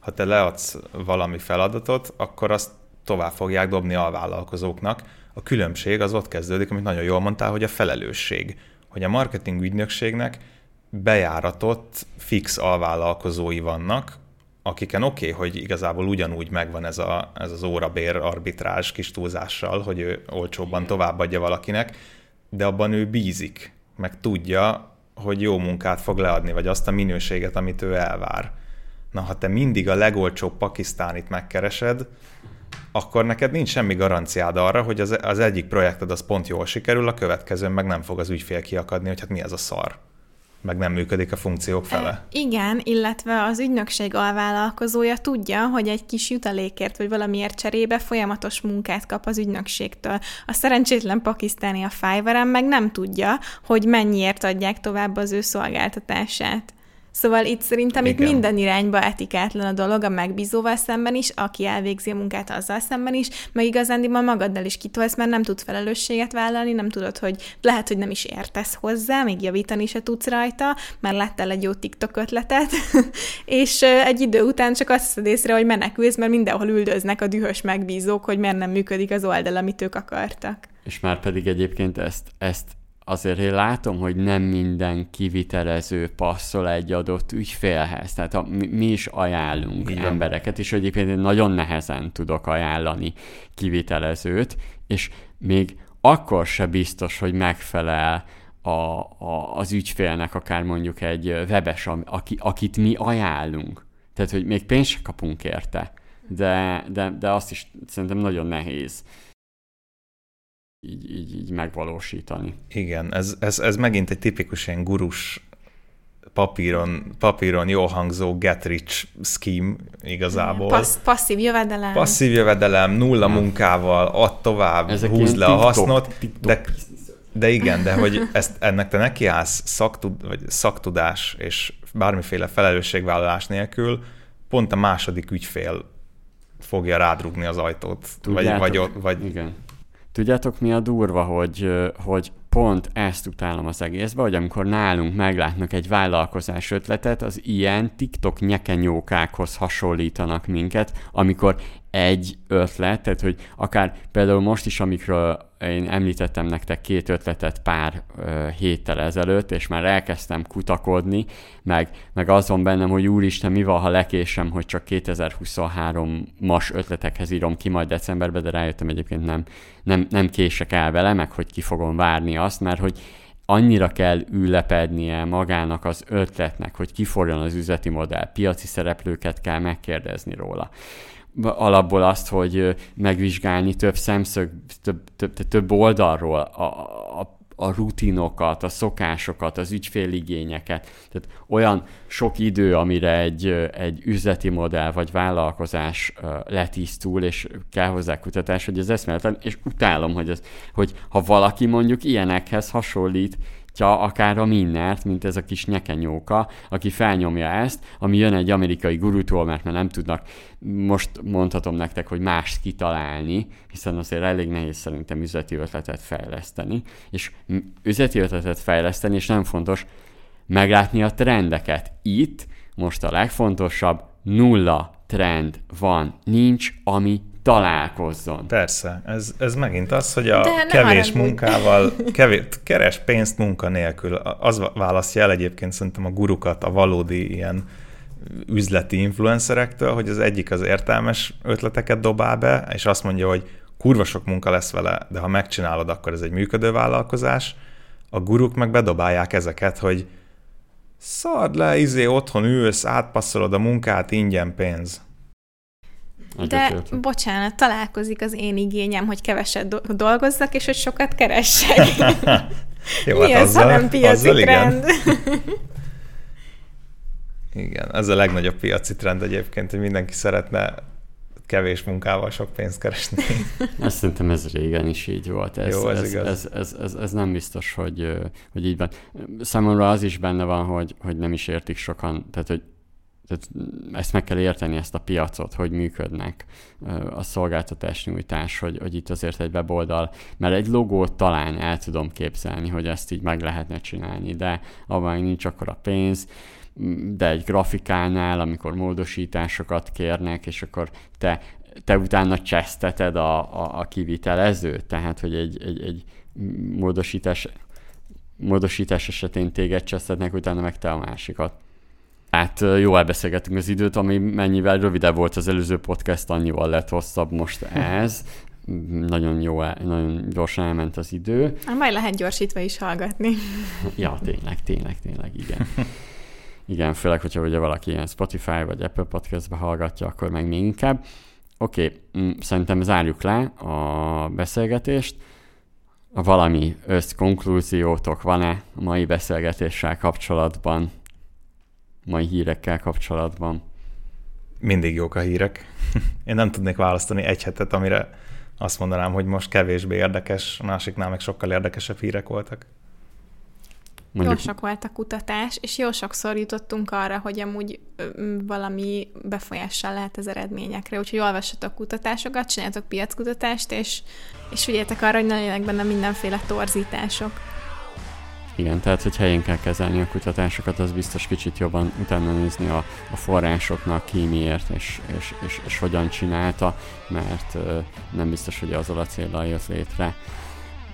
Speaker 2: ha te leadsz valami feladatot, akkor azt tovább fogják dobni a vállalkozóknak. A különbség az ott kezdődik, amit nagyon jól mondtál, hogy a felelősség hogy a marketing ügynökségnek bejáratott fix alvállalkozói vannak, akiken oké, okay, hogy igazából ugyanúgy megvan ez, a, ez az órabér arbitrázs kis túlzással, hogy ő olcsóbban továbbadja valakinek, de abban ő bízik, meg tudja, hogy jó munkát fog leadni, vagy azt a minőséget, amit ő elvár. Na, ha te mindig a legolcsóbb pakisztánit megkeresed, akkor neked nincs semmi garanciád arra, hogy az, az egyik projekted az pont jól sikerül, a következőn meg nem fog az ügyfél kiakadni, hogy hát mi ez a szar meg nem működik a funkciók fele. E,
Speaker 3: igen, illetve az ügynökség alvállalkozója tudja, hogy egy kis jutalékért vagy valamiért cserébe folyamatos munkát kap az ügynökségtől. A szerencsétlen pakisztáni a fiverr meg nem tudja, hogy mennyiért adják tovább az ő szolgáltatását. Szóval itt szerintem Igen. itt minden irányba etikátlan a dolog, a megbízóval szemben is, aki elvégzi a munkát azzal szemben is, meg igazándiból magaddal is kitolsz, mert nem tudsz felelősséget vállalni, nem tudod, hogy lehet, hogy nem is értesz hozzá, még javítani se tudsz rajta, mert láttál egy jó TikTok ötletet, és egy idő után csak azt hiszed észre, hogy menekülsz, mert mindenhol üldöznek a dühös megbízók, hogy miért nem működik az oldal, amit ők akartak.
Speaker 1: És már pedig egyébként ezt, ezt azért én látom, hogy nem minden kivitelező passzol egy adott ügyfélhez. Tehát a, mi, mi is ajánlunk Igen. embereket, és egyébként én nagyon nehezen tudok ajánlani kivitelezőt, és még akkor se biztos, hogy megfelel a, a, az ügyfélnek akár mondjuk egy webes, aki, akit mi ajánlunk. Tehát, hogy még pénzt se kapunk érte, de, de, de azt is szerintem nagyon nehéz így, így, így megvalósítani.
Speaker 2: Igen, ez, ez, ez megint egy tipikus ilyen gurus papíron, papíron jól hangzó get rich scheme igazából.
Speaker 3: Passz, passzív jövedelem.
Speaker 2: Passzív jövedelem, nulla munkával, add tovább, Ezek húzd le a hasznot, TikTok, de, de igen, de hogy ezt, ennek te nekiállsz szaktud, vagy szaktudás és bármiféle felelősségvállalás nélkül, pont a második ügyfél fogja rádrugni az ajtót. Tudjátok, vagy, vagy, vagy...
Speaker 1: Igen. Tudjátok, mi a durva, hogy, hogy pont ezt utálom az egészbe, hogy amikor nálunk meglátnak egy vállalkozás ötletet, az ilyen TikTok nyekenyókákhoz hasonlítanak minket, amikor egy ötlet, tehát hogy akár például most is, amikről én említettem nektek két ötletet pár ö, héttel ezelőtt, és már elkezdtem kutakodni, meg, meg azon bennem, hogy úristen, mi van, ha lekésem, hogy csak 2023-as ötletekhez írom ki majd decemberben, de rájöttem egyébként nem, nem, nem kések el vele, meg hogy ki fogom várni azt, mert hogy annyira kell ülepednie magának az ötletnek, hogy kiforjon az üzleti modell, piaci szereplőket kell megkérdezni róla alapból azt, hogy megvizsgálni több szemszög, több, több, több oldalról a, a, a rutinokat, a szokásokat, az ügyféligényeket. Tehát olyan sok idő, amire egy, egy üzleti modell vagy vállalkozás letisztul, és kell hozzá kutatás, hogy ez eszméletlen, és utálom, hogy, ez, hogy ha valaki mondjuk ilyenekhez hasonlít, Ja, akár a Minnert, mint ez a kis nyekenyóka, aki felnyomja ezt, ami jön egy amerikai gurutól, mert már nem tudnak, most mondhatom nektek, hogy mást kitalálni, hiszen azért elég nehéz szerintem üzleti ötletet fejleszteni, és üzleti ötletet fejleszteni, és nem fontos meglátni a trendeket. Itt most a legfontosabb, nulla trend van, nincs, ami találkozzon.
Speaker 2: Persze, ez, ez megint az, hogy a De kevés munkával, kevés, keres pénzt munka nélkül. Az választja el egyébként szerintem a gurukat a valódi ilyen üzleti influencerektől, hogy az egyik az értelmes ötleteket dobál be, és azt mondja, hogy kurva sok munka lesz vele, de ha megcsinálod, akkor ez egy működő vállalkozás. A guruk meg bedobálják ezeket, hogy szard le, izé, otthon ülsz, átpasszolod a munkát, ingyen pénz.
Speaker 3: De bocsánat, találkozik az én igényem, hogy keveset dolgozzak, és hogy sokat keressek. Jó, Mi hát ez, azzal, ha nem piaci trend?
Speaker 2: Igen. igen, ez a legnagyobb piaci trend egyébként, hogy mindenki szeretne kevés munkával sok pénzt keresni.
Speaker 1: Azt szerintem ez régen is így volt. Ez, Jó, ez, ez, igaz. Ez, ez, ez, ez, nem biztos, hogy, hogy így van. Számomra az is benne van, hogy, hogy nem is értik sokan, tehát hogy tehát ezt meg kell érteni, ezt a piacot, hogy működnek a szolgáltatás nyújtás, hogy, hogy itt azért egy weboldal, mert egy logót talán el tudom képzelni, hogy ezt így meg lehetne csinálni, de abban nincs akkor a pénz, de egy grafikánál, amikor módosításokat kérnek, és akkor te, te utána cseszteted a, a, a kivitelezőt, tehát hogy egy, egy, egy módosítás, módosítás esetén téged csesztetnek, utána meg te a másikat Hát jó elbeszélgettünk az időt, ami mennyivel rövidebb volt az előző podcast, annyival lett hosszabb most ez. Nagyon jó, nagyon gyorsan elment az idő.
Speaker 3: Hát majd lehet gyorsítva is hallgatni.
Speaker 1: ja, tényleg, tényleg, tényleg, igen. Igen, főleg, hogyha ugye valaki ilyen Spotify vagy Apple Podcastbe hallgatja, akkor meg még inkább. Oké, okay, mm, szerintem zárjuk le a beszélgetést. Valami összkonklúziótok van-e a mai beszélgetéssel kapcsolatban? Mai hírekkel kapcsolatban?
Speaker 2: Mindig jók a hírek. Én nem tudnék választani egy hetet, amire azt mondanám, hogy most kevésbé érdekes, a másiknál meg sokkal érdekesebb hírek voltak.
Speaker 3: Mondjuk... Jó sok volt a kutatás, és jó sokszor jutottunk arra, hogy amúgy valami befolyással lehet az eredményekre. Úgyhogy olvassatok kutatásokat, csináljatok piackutatást, és, és figyeljetek arra, hogy ne legyenek benne mindenféle torzítások.
Speaker 1: Igen, tehát hogy helyén kell kezelni a kutatásokat, az biztos kicsit jobban utána nézni a, a forrásoknak, ki miért és, és, és, és hogyan csinálta, mert nem biztos, hogy azzal a célral jött létre.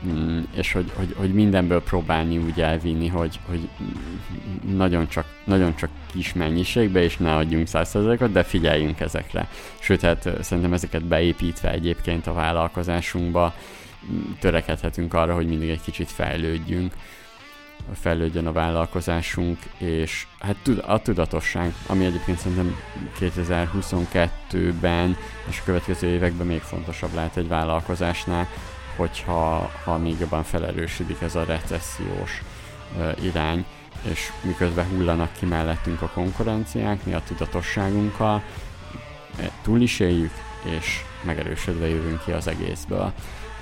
Speaker 1: Mm, és hogy, hogy, hogy mindenből próbálni úgy elvinni, hogy, hogy nagyon, csak, nagyon csak kis mennyiségbe, és ne adjunk százszerzékot, de figyeljünk ezekre. Sőt, hát szerintem ezeket beépítve egyébként a vállalkozásunkba törekedhetünk arra, hogy mindig egy kicsit fejlődjünk fejlődjön a vállalkozásunk, és hát a tudatosság, ami egyébként szerintem 2022-ben és a következő években még fontosabb lehet egy vállalkozásnál, hogyha ha még jobban felerősödik ez a recessziós irány, és miközben hullanak ki mellettünk a konkurenciák, mi a tudatosságunkkal e, túl is éljük, és megerősödve jövünk ki az egészből.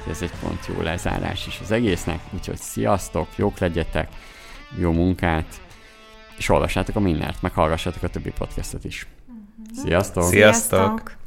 Speaker 1: Ez egy pont jó lezárás is az egésznek, úgyhogy sziasztok, jók legyetek, jó munkát, és olvassátok a mindent, meg hallgassátok a többi podcastot is. Mhm. Sziasztok!
Speaker 2: Sziasztok! Sziasztok.